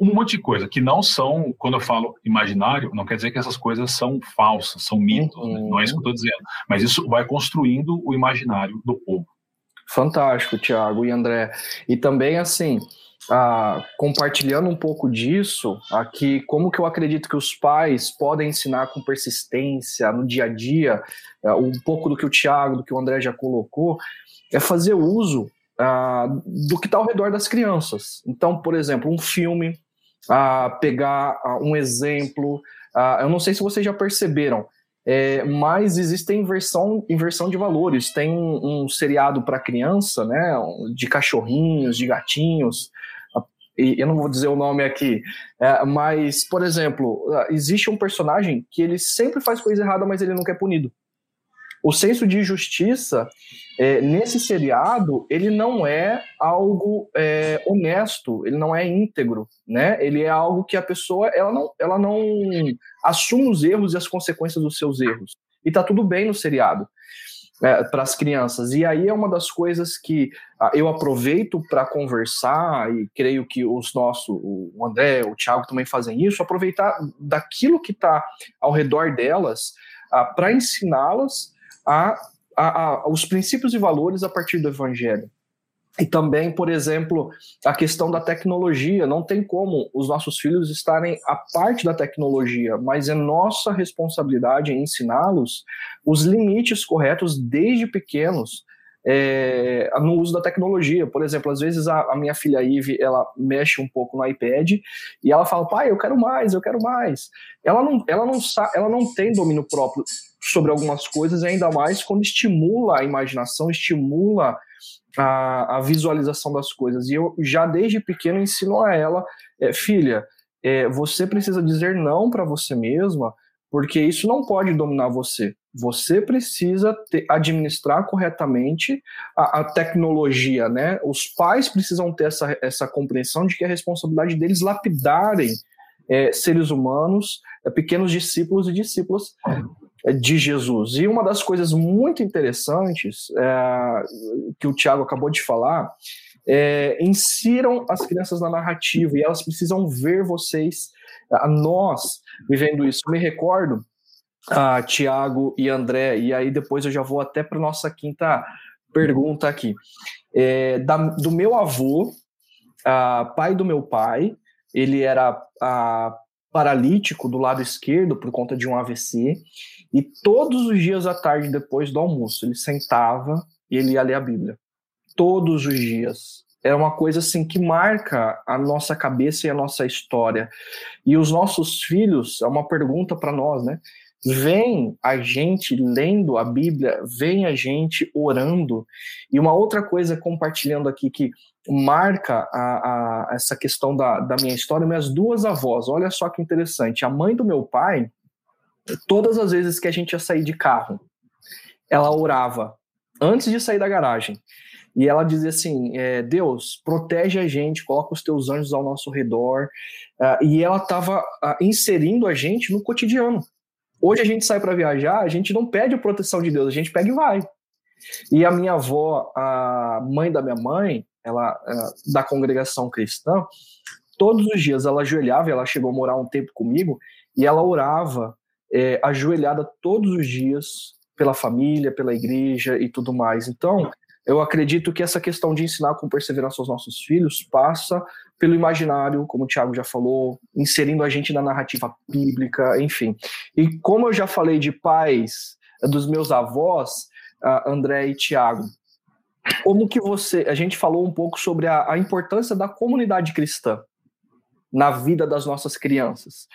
um monte de coisa que não são, quando eu falo imaginário, não quer dizer que essas coisas são falsas, são mitos, uhum. né? não é isso que eu estou dizendo. Mas isso vai construindo o imaginário do povo. Fantástico, Tiago e André. E também, assim, ah, compartilhando um pouco disso, aqui como que eu acredito que os pais podem ensinar com persistência no dia a dia, ah, um pouco do que o Tiago, do que o André já colocou, é fazer uso ah, do que está ao redor das crianças. Então, por exemplo, um filme, ah, pegar ah, um exemplo, eu não sei se vocês já perceberam, é, mas existe inversão, inversão de valores. Tem um, um seriado para criança, né, de cachorrinhos, de gatinhos, e eu não vou dizer o nome aqui, é, mas, por exemplo, existe um personagem que ele sempre faz coisa errada, mas ele nunca é punido. o senso de justiça é, nesse seriado ele não é algo é, honesto, ele não é íntegro, né? Ele é algo que a pessoa ela não, ela não assume os erros e as consequências dos seus erros. E tá tudo bem no seriado é, para as crianças. E aí é uma das coisas que ah, eu aproveito para conversar, e creio que os nossos, o André, o Thiago também fazem isso, aproveitar daquilo que está ao redor delas ah, para ensiná-las a, a, a, os princípios e valores a partir do evangelho. E também, por exemplo, a questão da tecnologia. Não tem como os nossos filhos estarem a parte da tecnologia, mas é nossa responsabilidade ensiná-los os limites corretos desde pequenos é, no uso da tecnologia. Por exemplo, às vezes a, a, minha filha Ive, ela mexe um pouco no iPad e ela fala, pai, eu quero mais, eu quero mais. Ela não, ela não, ela não tem domínio próprio sobre algumas coisas, ainda mais quando estimula a imaginação, estimula a, a visualização das coisas. E eu já desde pequeno ensino a ela, é, filha, é, você precisa dizer não para você mesma, porque isso não pode dominar você. Você precisa administrar corretamente a, a, tecnologia, né? Os pais precisam ter essa, essa compreensão de que é a responsabilidade deles lapidarem é, seres humanos, é, pequenos discípulos e discípulas de Jesus. E uma das coisas muito interessantes é, que o Tiago acabou de falar é, insiram as crianças na narrativa e elas precisam ver vocês, nós, vivendo isso. Eu me recordo, a Tiago e André, e aí depois eu já vou até para nossa quinta pergunta aqui. É, da, do meu avô, a, pai do meu pai, ele era a, paralítico do lado esquerdo por conta de um AVC, e todos os dias à tarde, depois do almoço, ele sentava e ele ia ler a Bíblia. Todos os dias. É uma coisa assim que marca a nossa cabeça e a nossa história. E os nossos filhos, é uma pergunta para nós, né? Vem a gente lendo a Bíblia, vem a gente orando. E uma outra coisa, compartilhando aqui, que marca a, a, essa questão da, da minha história, minhas duas avós. Olha só que interessante. A mãe do meu pai, todas as vezes que a gente ia sair de carro, ela orava antes de sair da garagem. E ela dizia assim: é, Deus, protege a gente, coloca os teus anjos ao nosso redor. Uh, e ela estava uh, ah, inserindo a gente no cotidiano. Hoje a gente sai para viajar, a gente não pede a proteção de Deus, a gente pega e vai. E a minha avó, a mãe da minha mãe, ela uh, da congregação cristã, todos os dias ela ajoelhava, ela chegou a morar um tempo comigo, e ela orava é, ajoelhada todos os dias pela família, pela igreja e tudo mais. Então, eu acredito que essa questão de ensinar com perseverança aos nossos filhos passa pelo imaginário, como o Tiago já falou, inserindo a gente na narrativa bíblica, enfim. E como eu já falei de pais dos meus avós, André e Tiago, como que você. A gente falou um pouco sobre a, a importância da comunidade cristã na vida das nossas crianças.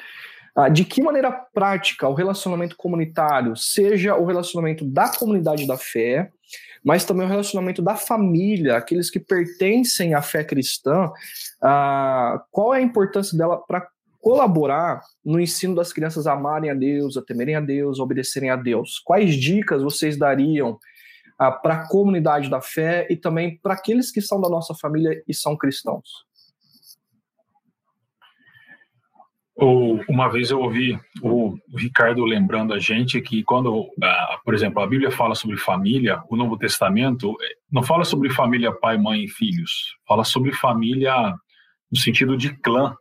Ah, de que maneira prática o relacionamento comunitário, seja o relacionamento da comunidade da fé, mas também o relacionamento da família, aqueles que pertencem à fé cristã, ah, qual é a importância dela para colaborar no ensino das crianças a amarem a Deus, a temerem a Deus, a obedecerem a Deus? Quais dicas vocês dariam ah, para a comunidade da fé e também para aqueles que são da nossa família e são cristãos? Uma vez eu ouvi o Ricardo lembrando a gente que quando, ah, por exemplo, a Bíblia fala sobre família, o Novo Testamento eh, não fala sobre família pai, mãe e filhos, fala sobre família no sentido de clã,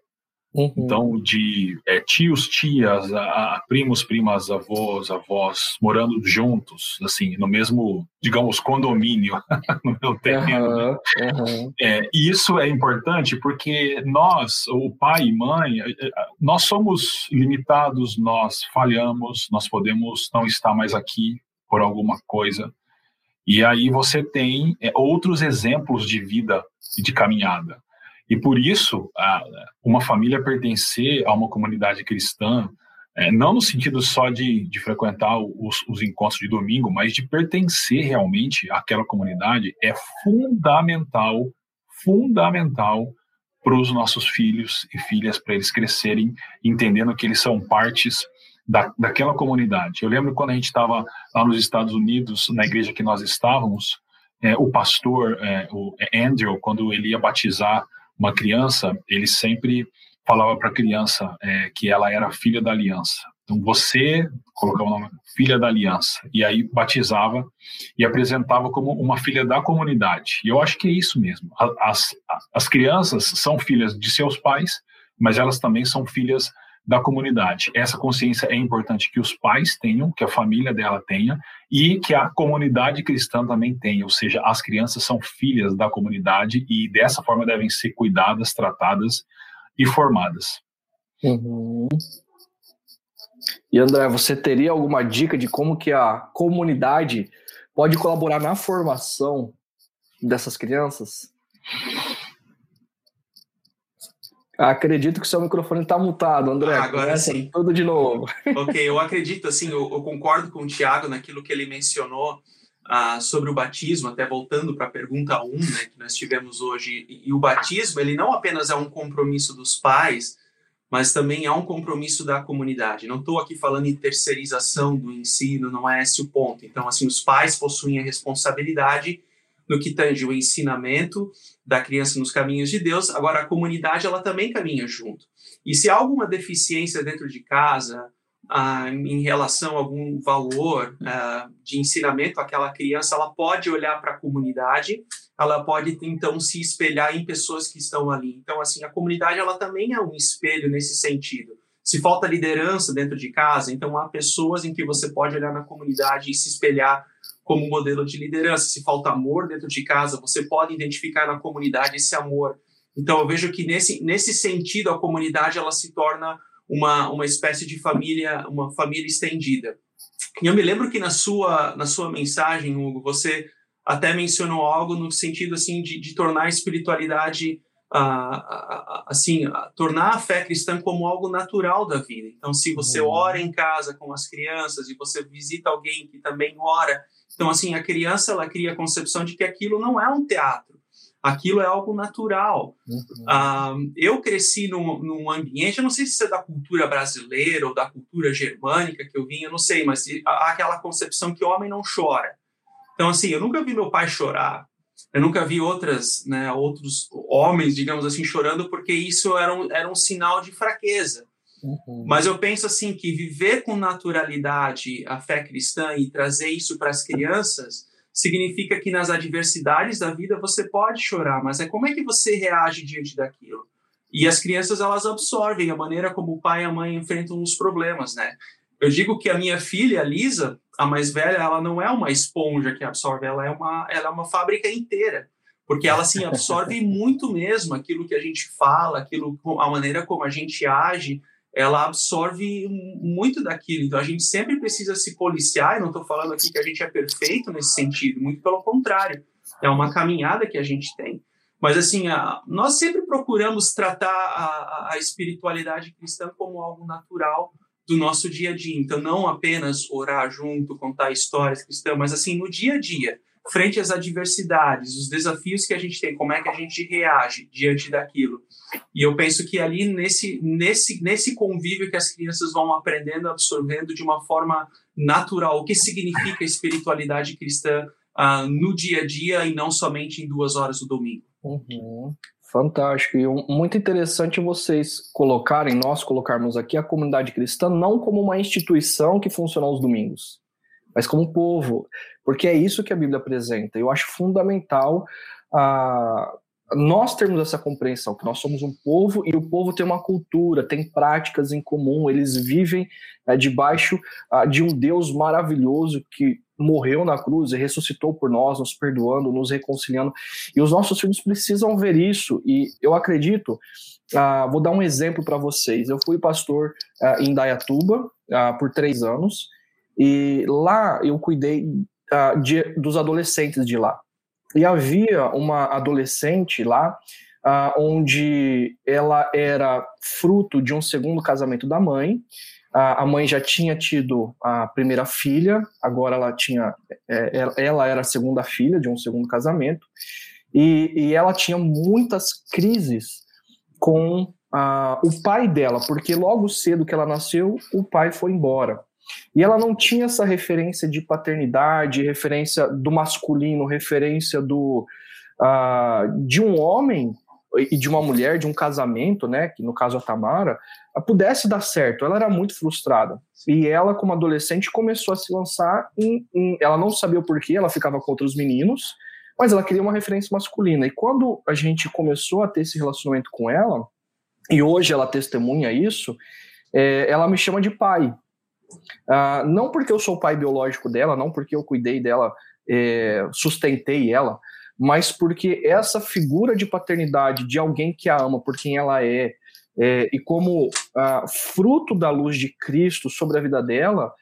Uhum. Então, de é, tios, tias, a, a, primos, primas, avós, avós, morando juntos, assim, no mesmo, digamos, condomínio, no meu terreno. Uhum. Uhum. É, e isso é importante porque nós, o pai e mãe, é, é, nós somos limitados, nós falhamos, nós podemos não estar mais aqui por alguma coisa. E aí você tem é, outros exemplos de vida e de caminhada. E por isso, uma família pertencer a uma comunidade cristã, é, não no sentido só de, de frequentar os, os, encontros de domingo, mas de pertencer realmente àquela comunidade, é fundamental, fundamental para os nossos filhos e filhas, para eles crescerem entendendo que eles são partes da, daquela comunidade. Eu lembro quando a gente estava lá nos Estados Unidos, na igreja que nós estávamos, é, o pastor, é, o Andrew, quando ele ia batizar uma criança, ele sempre falava para a criança é, que ela era filha da aliança. Então você colocava o nome filha da aliança e aí batizava e apresentava como uma filha da comunidade. E eu acho que é isso mesmo. As, as crianças são filhas de seus pais, mas elas também são filhas da comunidade. Essa consciência é importante que os pais tenham, que a família dela tenha e que a comunidade cristã também tenha, ou seja, as crianças são filhas da comunidade e dessa forma devem ser cuidadas, tratadas e formadas. Uhum. E André, você teria alguma dica de como que a comunidade pode colaborar na formação dessas crianças? Acredito que seu microfone está mutado, André. Ah, agora sim. Tudo de novo. Ok, eu acredito, assim, eu, eu concordo com o Tiago naquilo que ele mencionou ah, sobre o batismo, até voltando para a pergunta 1, né, que nós tivemos hoje. E, e o batismo, ele não apenas é um compromisso dos pais, mas também é um compromisso da comunidade. Não estou aqui falando em terceirização do ensino, não é esse o ponto. Então, assim, os pais possuem a responsabilidade no que tange o ensinamento da criança nos caminhos de Deus, agora a comunidade ela também caminha junto. E se há alguma deficiência dentro de casa, ah, em relação a algum valor ah, de ensinamento, aquela criança ela pode olhar para a comunidade, ela pode então se espelhar em pessoas que estão ali. Então, assim, a comunidade ela também é um espelho nesse sentido. Se falta liderança dentro de casa, então há pessoas em que você pode olhar na comunidade e se espelhar como modelo de liderança. Se falta amor dentro de casa, você pode identificar na comunidade esse amor. Então eu vejo que nesse, nesse sentido a comunidade ela se torna uma, uma espécie de família, uma família estendida. E eu me lembro que na sua na sua mensagem, Hugo, você até mencionou algo no sentido assim de, de tornar a espiritualidade assim, tornar a fé cristã como algo natural da vida. Então, se você uhum. ora em casa com as crianças e você visita alguém que também ora, então, assim, a criança, ela cria a concepção de que aquilo não é um teatro, aquilo é algo natural. Uhum. Ah, eu cresci num, num, ambiente, eu não sei se é da cultura brasileira ou da cultura germânica que eu vim, eu não sei, mas há aquela concepção que o homem não chora. Então, assim, eu nunca vi meu pai chorar, eu nunca vi outras, né, outros homens, digamos assim, chorando, porque isso era um, era um sinal de fraqueza. Uhum. Mas eu penso assim que viver com naturalidade a fé cristã e trazer isso para as crianças significa que nas adversidades da vida você pode chorar, mas é como é que você reage diante daquilo? E as crianças elas absorvem a maneira como o pai e a mãe enfrentam os problemas, né? Eu digo que a minha filha, a Lisa, a mais velha, ela não é uma esponja que absorve, ela é uma, ela é uma fábrica inteira porque ela assim absorve muito mesmo aquilo que a gente fala, aquilo a maneira como a gente age, ela absorve muito daquilo. Então a gente sempre precisa se policiar, e não estou falando aqui que a gente é perfeito nesse sentido, muito pelo contrário. É uma caminhada que a gente tem. Mas assim, a, nós sempre procuramos tratar a, a espiritualidade cristã como algo natural do nosso dia a dia. Então não apenas orar junto, contar histórias cristãs, mas assim no dia a dia frente às adversidades, os desafios que a gente tem, como é que a gente reage diante daquilo. E eu penso que ali nesse nesse nesse convívio que as crianças vão aprendendo, absorvendo de uma forma natural o que significa espiritualidade cristã uh, no dia a dia e não somente em duas horas do domingo. Uhum. Fantástico. E muito interessante vocês colocarem, nós colocarmos aqui a comunidade cristã não como uma instituição que funciona aos domingos, mas como povo, porque é isso que a Bíblia apresenta. Eu acho fundamental a nós termos essa compreensão que nós somos um povo e o povo tem uma cultura, tem práticas em comum, eles vivem é, debaixo ah, de um Deus maravilhoso que morreu na cruz e ressuscitou por nós, nos perdoando, nos reconciliando. E os nossos filhos precisam ver isso. E eu acredito, ah, vou dar um exemplo para vocês. Eu fui pastor ah, em Dayatuba por três anos e lá eu cuidei uh, de, dos adolescentes de lá. E havia uma adolescente lá uh, onde ela era fruto de um segundo casamento da mãe. Uh, a mãe já tinha tido a primeira filha, agora ela tinha, é, ela era a segunda filha de um segundo casamento, e, e ela tinha muitas crises com ah, o pai dela, porque logo cedo que ela nasceu, o pai foi embora. E ela não tinha essa referência de paternidade, referência do masculino, referência do uh, de um homem e de uma mulher, de um casamento, né, que no caso a Tamara, pudesse dar certo. Ela era muito frustrada. E ela, como adolescente, começou a se lançar em, em, Ela não sabia o porquê, ela ficava com outros meninos, mas ela queria uma referência masculina. E quando a gente começou a ter esse relacionamento com ela, e hoje ela testemunha isso, é, ela me chama de pai. Ah, não porque eu sou o pai biológico dela, não porque eu cuidei dela, é, sustentei ela, mas porque essa figura de paternidade de alguém que a ama por quem ela é, é e como ah, fruto da luz de Cristo sobre a vida dela,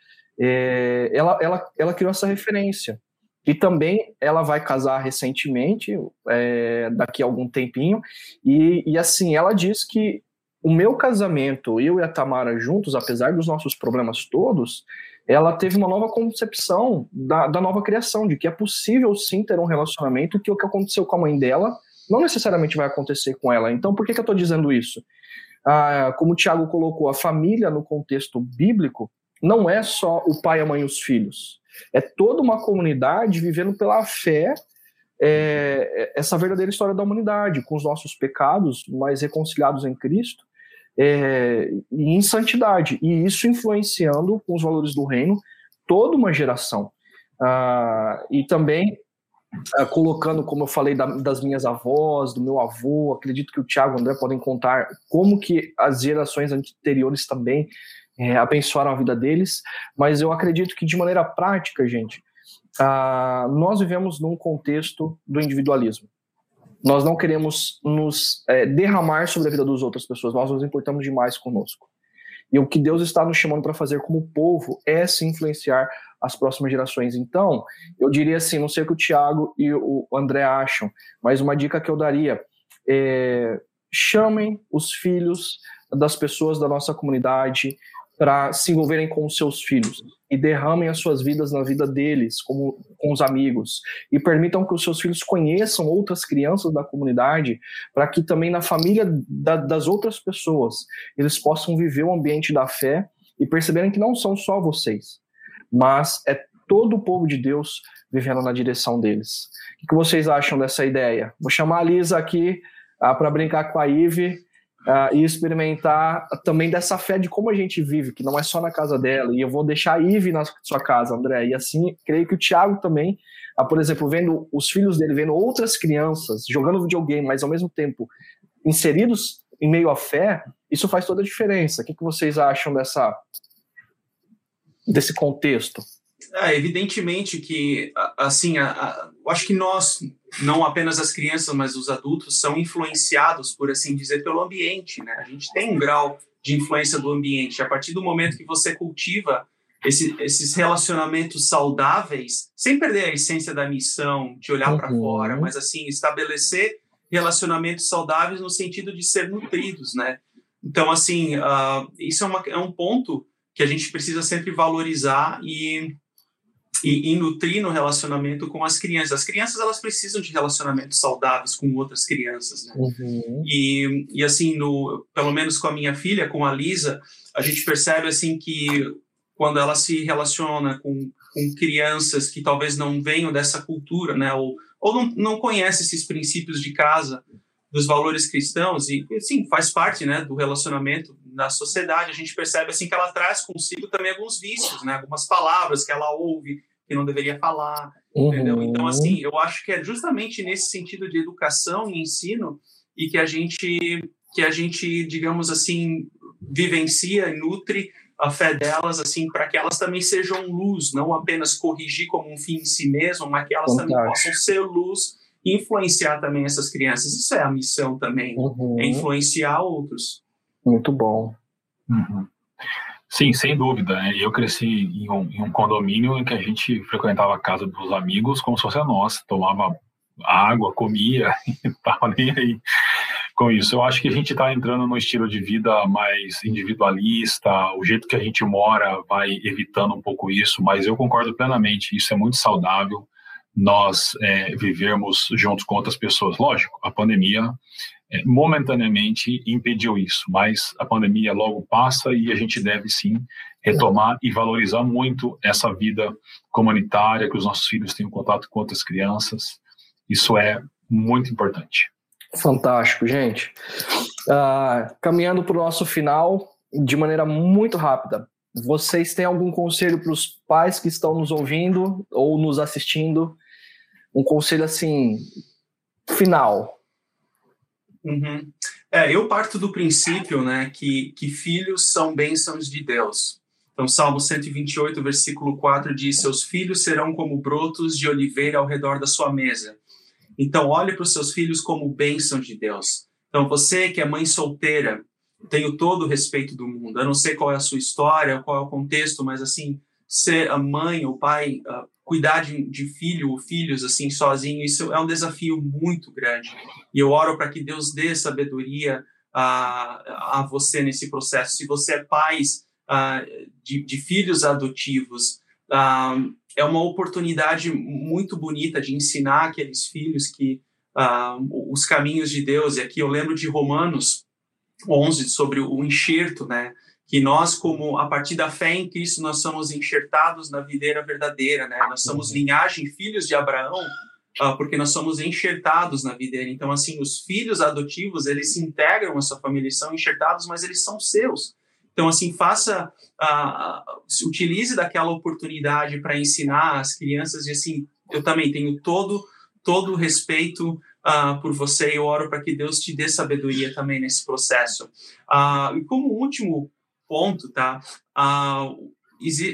é, ela, ela, ela criou essa referência. E também ela vai casar recentemente, é, daqui a algum tempinho, e, e assim, ela diz que o meu casamento, eu e a Tamara juntos, apesar dos nossos problemas todos, ela teve uma nova concepção da, da nova criação, de que é possível sim ter um relacionamento, que o que aconteceu com a mãe dela não necessariamente vai acontecer com ela. Então, por que, que eu estou dizendo isso? Ah, como o Tiago colocou, a família no contexto bíblico não é só o pai, a mãe e os filhos. É toda uma comunidade vivendo pela fé é, essa verdadeira história da humanidade, com os nossos pecados, mas reconciliados em Cristo, é, em santidade, e isso influenciando com os valores do reino toda uma geração. Ah, e também ah, colocando, como eu falei, da, das minhas avós, do meu avô, acredito que o Tiago e o André podem contar como que as gerações anteriores também é, abençoaram a vida deles, mas eu acredito que de maneira prática, gente, ah, nós vivemos num contexto do individualismo. Nós não queremos nos é, derramar sobre a vida das outras pessoas, nós nos importamos demais conosco. E o que Deus está nos chamando para fazer como povo é se influenciar as próximas gerações. Então, eu diria assim, não sei o que o Tiago e o André acham, mas uma dica que eu daria é chamem os filhos das pessoas da nossa comunidade, para se envolverem com os seus filhos e derramem as suas vidas na vida deles, como com os amigos, e permitam que os seus filhos conheçam outras crianças da comunidade, para que também na família da, das outras pessoas eles possam viver o ambiente da fé e perceberem que não são só vocês, mas é todo o povo de Deus vivendo na direção deles. O que vocês acham dessa ideia? Vou chamar a Lisa aqui ah, para brincar com a Ive uh, e experimentar também dessa fé de como a gente vive, que não é só na casa dela. E eu vou deixar a Ive na sua casa, André. E assim, creio que o Thiago também, uh, por exemplo, vendo os filhos dele, vendo outras crianças jogando videogame, mas ao mesmo tempo inseridos em meio à fé, isso faz toda a diferença. O que, que vocês acham dessa desse contexto? É, evidentemente que, assim, a, a, eu acho que nós, não apenas as crianças, mas os adultos, são influenciados, por assim dizer, pelo ambiente, né? A gente tem um grau de influência do ambiente. A partir do momento que você cultiva esse, esses relacionamentos saudáveis, sem perder a essência da missão, de olhar uhum. para fora, mas, assim, estabelecer relacionamentos saudáveis no sentido de ser nutridos, né? Então, assim, uh, isso é, uma, é um ponto que a gente precisa sempre valorizar e e, e, nutrir no relacionamento com as crianças. As crianças elas precisam de relacionamentos saudáveis com outras crianças, né? Uhum. E, e assim, no, pelo menos com a minha filha, com a Lisa, a gente percebe assim que quando ela se relaciona com, com crianças que talvez não venham dessa cultura, né? Ou, ou não, não conhece esses princípios de casa, dos valores cristãos e sim faz parte né do relacionamento na sociedade a gente percebe assim que ela traz consigo também alguns vícios né algumas palavras que ela ouve que não deveria falar, uhum. entendeu? Então, assim, eu acho que é justamente nesse sentido de educação e ensino e que a gente, que a gente, digamos assim, vivencia e nutre a fé delas, assim, para que elas também sejam luz, não apenas corrigir como um fim em si mesmo, mas que elas Fantástico. também possam ser luz e influenciar também essas crianças. Isso é a missão também, uhum. é influenciar outros. Muito bom. Uhum. Sim, sem dúvida. Né? Eu cresci em um, em um, condomínio em que a gente frequentava a casa dos amigos como se fosse a nossa, tomava água, comia, estava nem aí com isso. Eu acho que a gente está entrando no estilo de vida mais individualista, o jeito que a gente mora vai evitando um pouco isso, mas eu concordo plenamente, isso é muito saudável, nós é, vivermos juntos com outras pessoas. Lógico, a pandemia é, momentaneamente impediu isso, mas a pandemia logo passa e a gente deve sim retomar e valorizar muito essa vida comunitária, que os nossos filhos tenham contato com outras crianças. Isso é muito importante. Fantástico, gente. Uh, caminhando para o nosso final, de maneira muito rápida, vocês têm algum conselho para os pais que estão nos ouvindo ou nos assistindo? Um conselho assim, final. Uhum. É, eu parto do princípio né, que, que filhos são bênçãos de Deus. Então, Salmo 128, versículo 4 diz: Seus filhos serão como brotos de oliveira ao redor da sua mesa. Então, olhe para os seus filhos como bênção de Deus. Então, você que é mãe solteira, tenho todo o respeito do mundo. Eu não sei qual é a sua história, qual é o contexto, mas assim, ser a mãe ou pai, uh, cuidar de, de, filho ou filhos assim sozinho, isso é um desafio muito grande. E eu oro para que Deus dê sabedoria a, a você nesse processo. Se você é pai de, de, filhos adotivos, é uma oportunidade muito bonita de ensinar aqueles filhos que os caminhos de Deus. E aqui eu lembro de Romanos 11 sobre o enxerto, né? Que nós, como a partir da fé em Cristo, nós somos enxertados na videira verdadeira, né? Nós somos uhum. linhagem, filhos de Abraão, uh, porque nós somos enxertados na videira. Então, assim, os filhos adotivos, eles se integram à sua família, eles são enxertados, mas eles são seus. Então, assim, faça, uh, utilize daquela oportunidade para ensinar as crianças e, assim, eu também tenho todo todo o respeito uh, por você e eu oro para que Deus te dê sabedoria também nesse processo. Uh, e como último ponto, tá? Uh,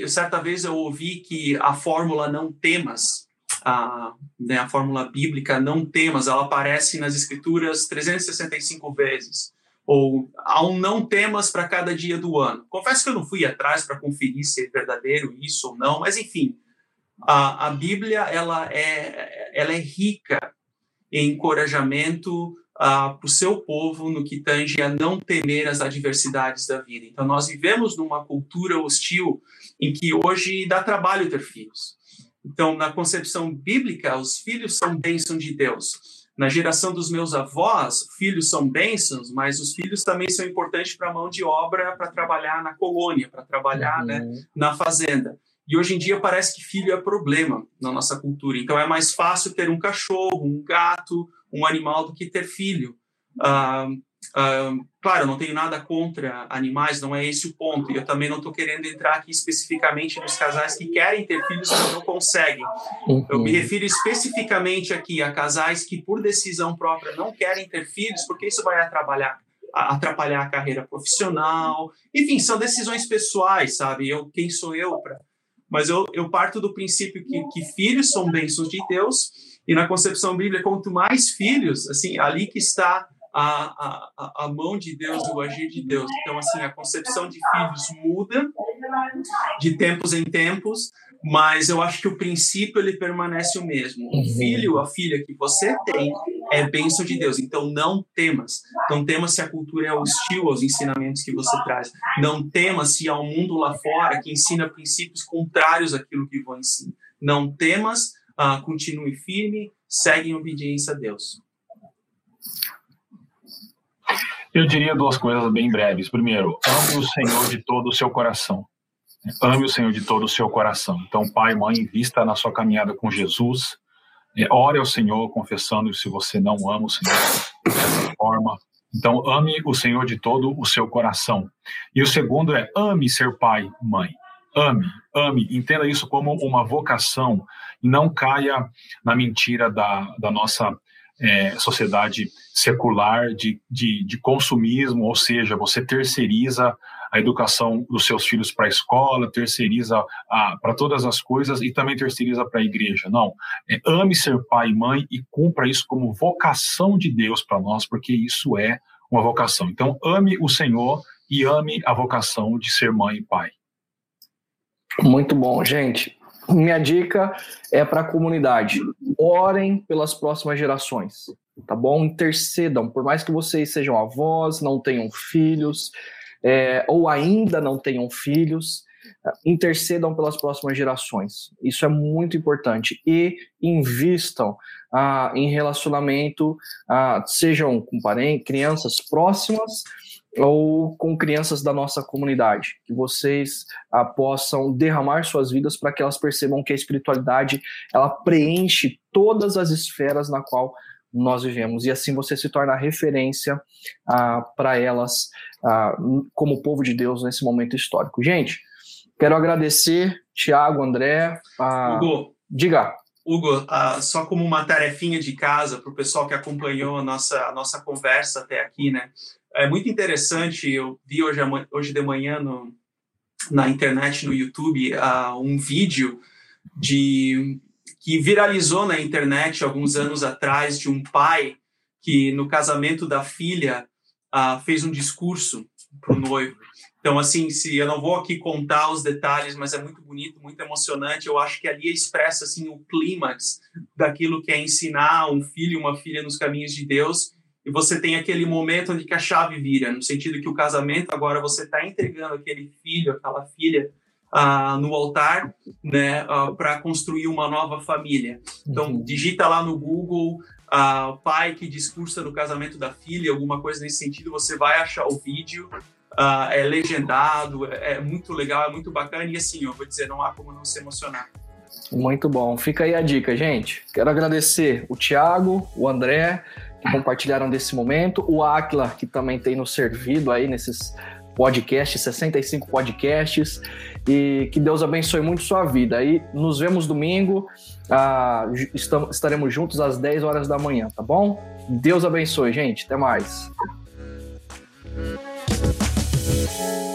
certa vez eu ouvi que a fórmula não temas, a, né, a fórmula bíblica não temas, ela aparece nas escrituras 365 vezes ou há um não temas para cada dia do ano. Confesso que eu não fui atrás para conferir se é verdadeiro isso ou não, mas enfim, a, a Bíblia ela é, ela é rica encorajamento uh, para o seu povo no que tange a não temer as adversidades da vida. Então, nós vivemos numa cultura hostil em que hoje dá trabalho ter filhos. Então, na concepção bíblica, os filhos são bênção de Deus. Na geração dos meus avós, filhos são bênçãos, mas os filhos também são importantes para a mão de obra, para trabalhar na colônia, para trabalhar né, uhum. né, na fazenda. E hoje em dia parece que filho é problema na nossa cultura. Então é mais fácil ter um cachorro, um gato, um animal do que ter filho. Ah, ah, claro, eu não tenho nada contra animais, não é esse o ponto. E eu também não estou querendo entrar aqui especificamente nos casais que querem ter filhos mas não conseguem. Uhum. Eu me refiro especificamente aqui a casais que, por decisão própria, não querem ter filhos, porque isso vai atrapalhar atrapalhar a carreira profissional. Enfim, são decisões pessoais, sabe? Eu, quem sou eu para mas eu, eu parto do princípio que, que filhos são bênçãos de Deus, e na concepção bíblica, quanto mais filhos, assim, ali que está a, a, a mão de Deus, o agir de Deus. Então, assim, a concepção de filhos muda de tempos em tempos, mas eu acho que o princípio ele permanece o mesmo. O uhum. filho, a filha que você tem é bênção de Deus. Então não temas. Não temas se a cultura é hostil aos ensinamentos que você traz. Não temas se há um mundo lá fora que ensina princípios contrários àquilo que vos ensina. Não temas, uh, continue firme, segue em obediência a Deus. Eu diria duas coisas bem breves. Primeiro, ame o Senhor de todo o seu coração. Ame o Senhor de todo o seu coração. Então, pai, mãe, invista na sua caminhada com Jesus. É, ore ao Senhor, confessando se você não ama o Senhor dessa forma. Então, ame o Senhor de todo o seu coração. E o segundo é ame ser pai, mãe. Ame, ame. Entenda isso como uma vocação. Não caia na mentira da, da nossa é, sociedade secular de, de, de consumismo, ou seja, você terceiriza a educação dos seus filhos para a escola, terceiriza para todas as coisas e também terceiriza para a igreja. Não. É, ame ser pai e mãe e cumpra isso como vocação de Deus para nós, porque isso é uma vocação. Então, ame o Senhor e ame a vocação de ser mãe e pai. Muito bom, gente. Minha dica é para a comunidade. Orem pelas próximas gerações, tá bom? Intercedam, por mais que vocês sejam avós, não tenham filhos, é, ou ainda não tenham filhos, intercedam pelas próximas gerações. Isso é muito importante. E invistam ah, em relacionamento, ah, sejam com parentes, crianças próximas ou com crianças da nossa comunidade, que vocês ah, possam derramar suas vidas para que elas percebam que a espiritualidade ela preenche todas as esferas na qual nós vivemos e assim você se torna referência ah, para elas ah, como povo de Deus nesse momento histórico. Gente, quero agradecer Tiago, André. Ah, Hugo. Hugo, só como uma tarefinha de casa para o pessoal que acompanhou a nossa, a nossa conversa até aqui, né? É muito interessante. Eu vi hoje, hoje de manhã no, na internet, no YouTube, um vídeo de que viralizou na internet alguns anos atrás de um pai que no casamento da filha uh, fez um discurso para o noivo. Então, assim, se eu não vou aqui contar os detalhes, mas é muito bonito, muito emocionante. Eu acho que ali expressa assim o clímax daquilo que é ensinar um filho e uma filha nos caminhos de Deus. E você tem aquele momento onde que a chave vira, no sentido que o casamento agora você está entregando aquele filho, aquela filha uh, no altar, né, uh, ah, para construir uma nova família. Então, uhum. digita lá no Google uh, pai que discursa no casamento da filha, alguma coisa nesse sentido, você vai achar o vídeo. Uh, é legendado, é, é, muito legal, é muito bacana e assim, eu vou dizer, não há como não se emocionar. Muito bom, fica aí a dica, gente. Quero agradecer o Thiago, o André, que compartilharam desse momento, o Aquila, que também tem nos servido aí nesses podcasts, 65 podcasts, e que Deus abençoe muito sua vida. E nos vemos domingo, ah, estamos, estaremos juntos às 10 horas da manhã, tá bom? Deus abençoe, gente. Até mais. Thank you.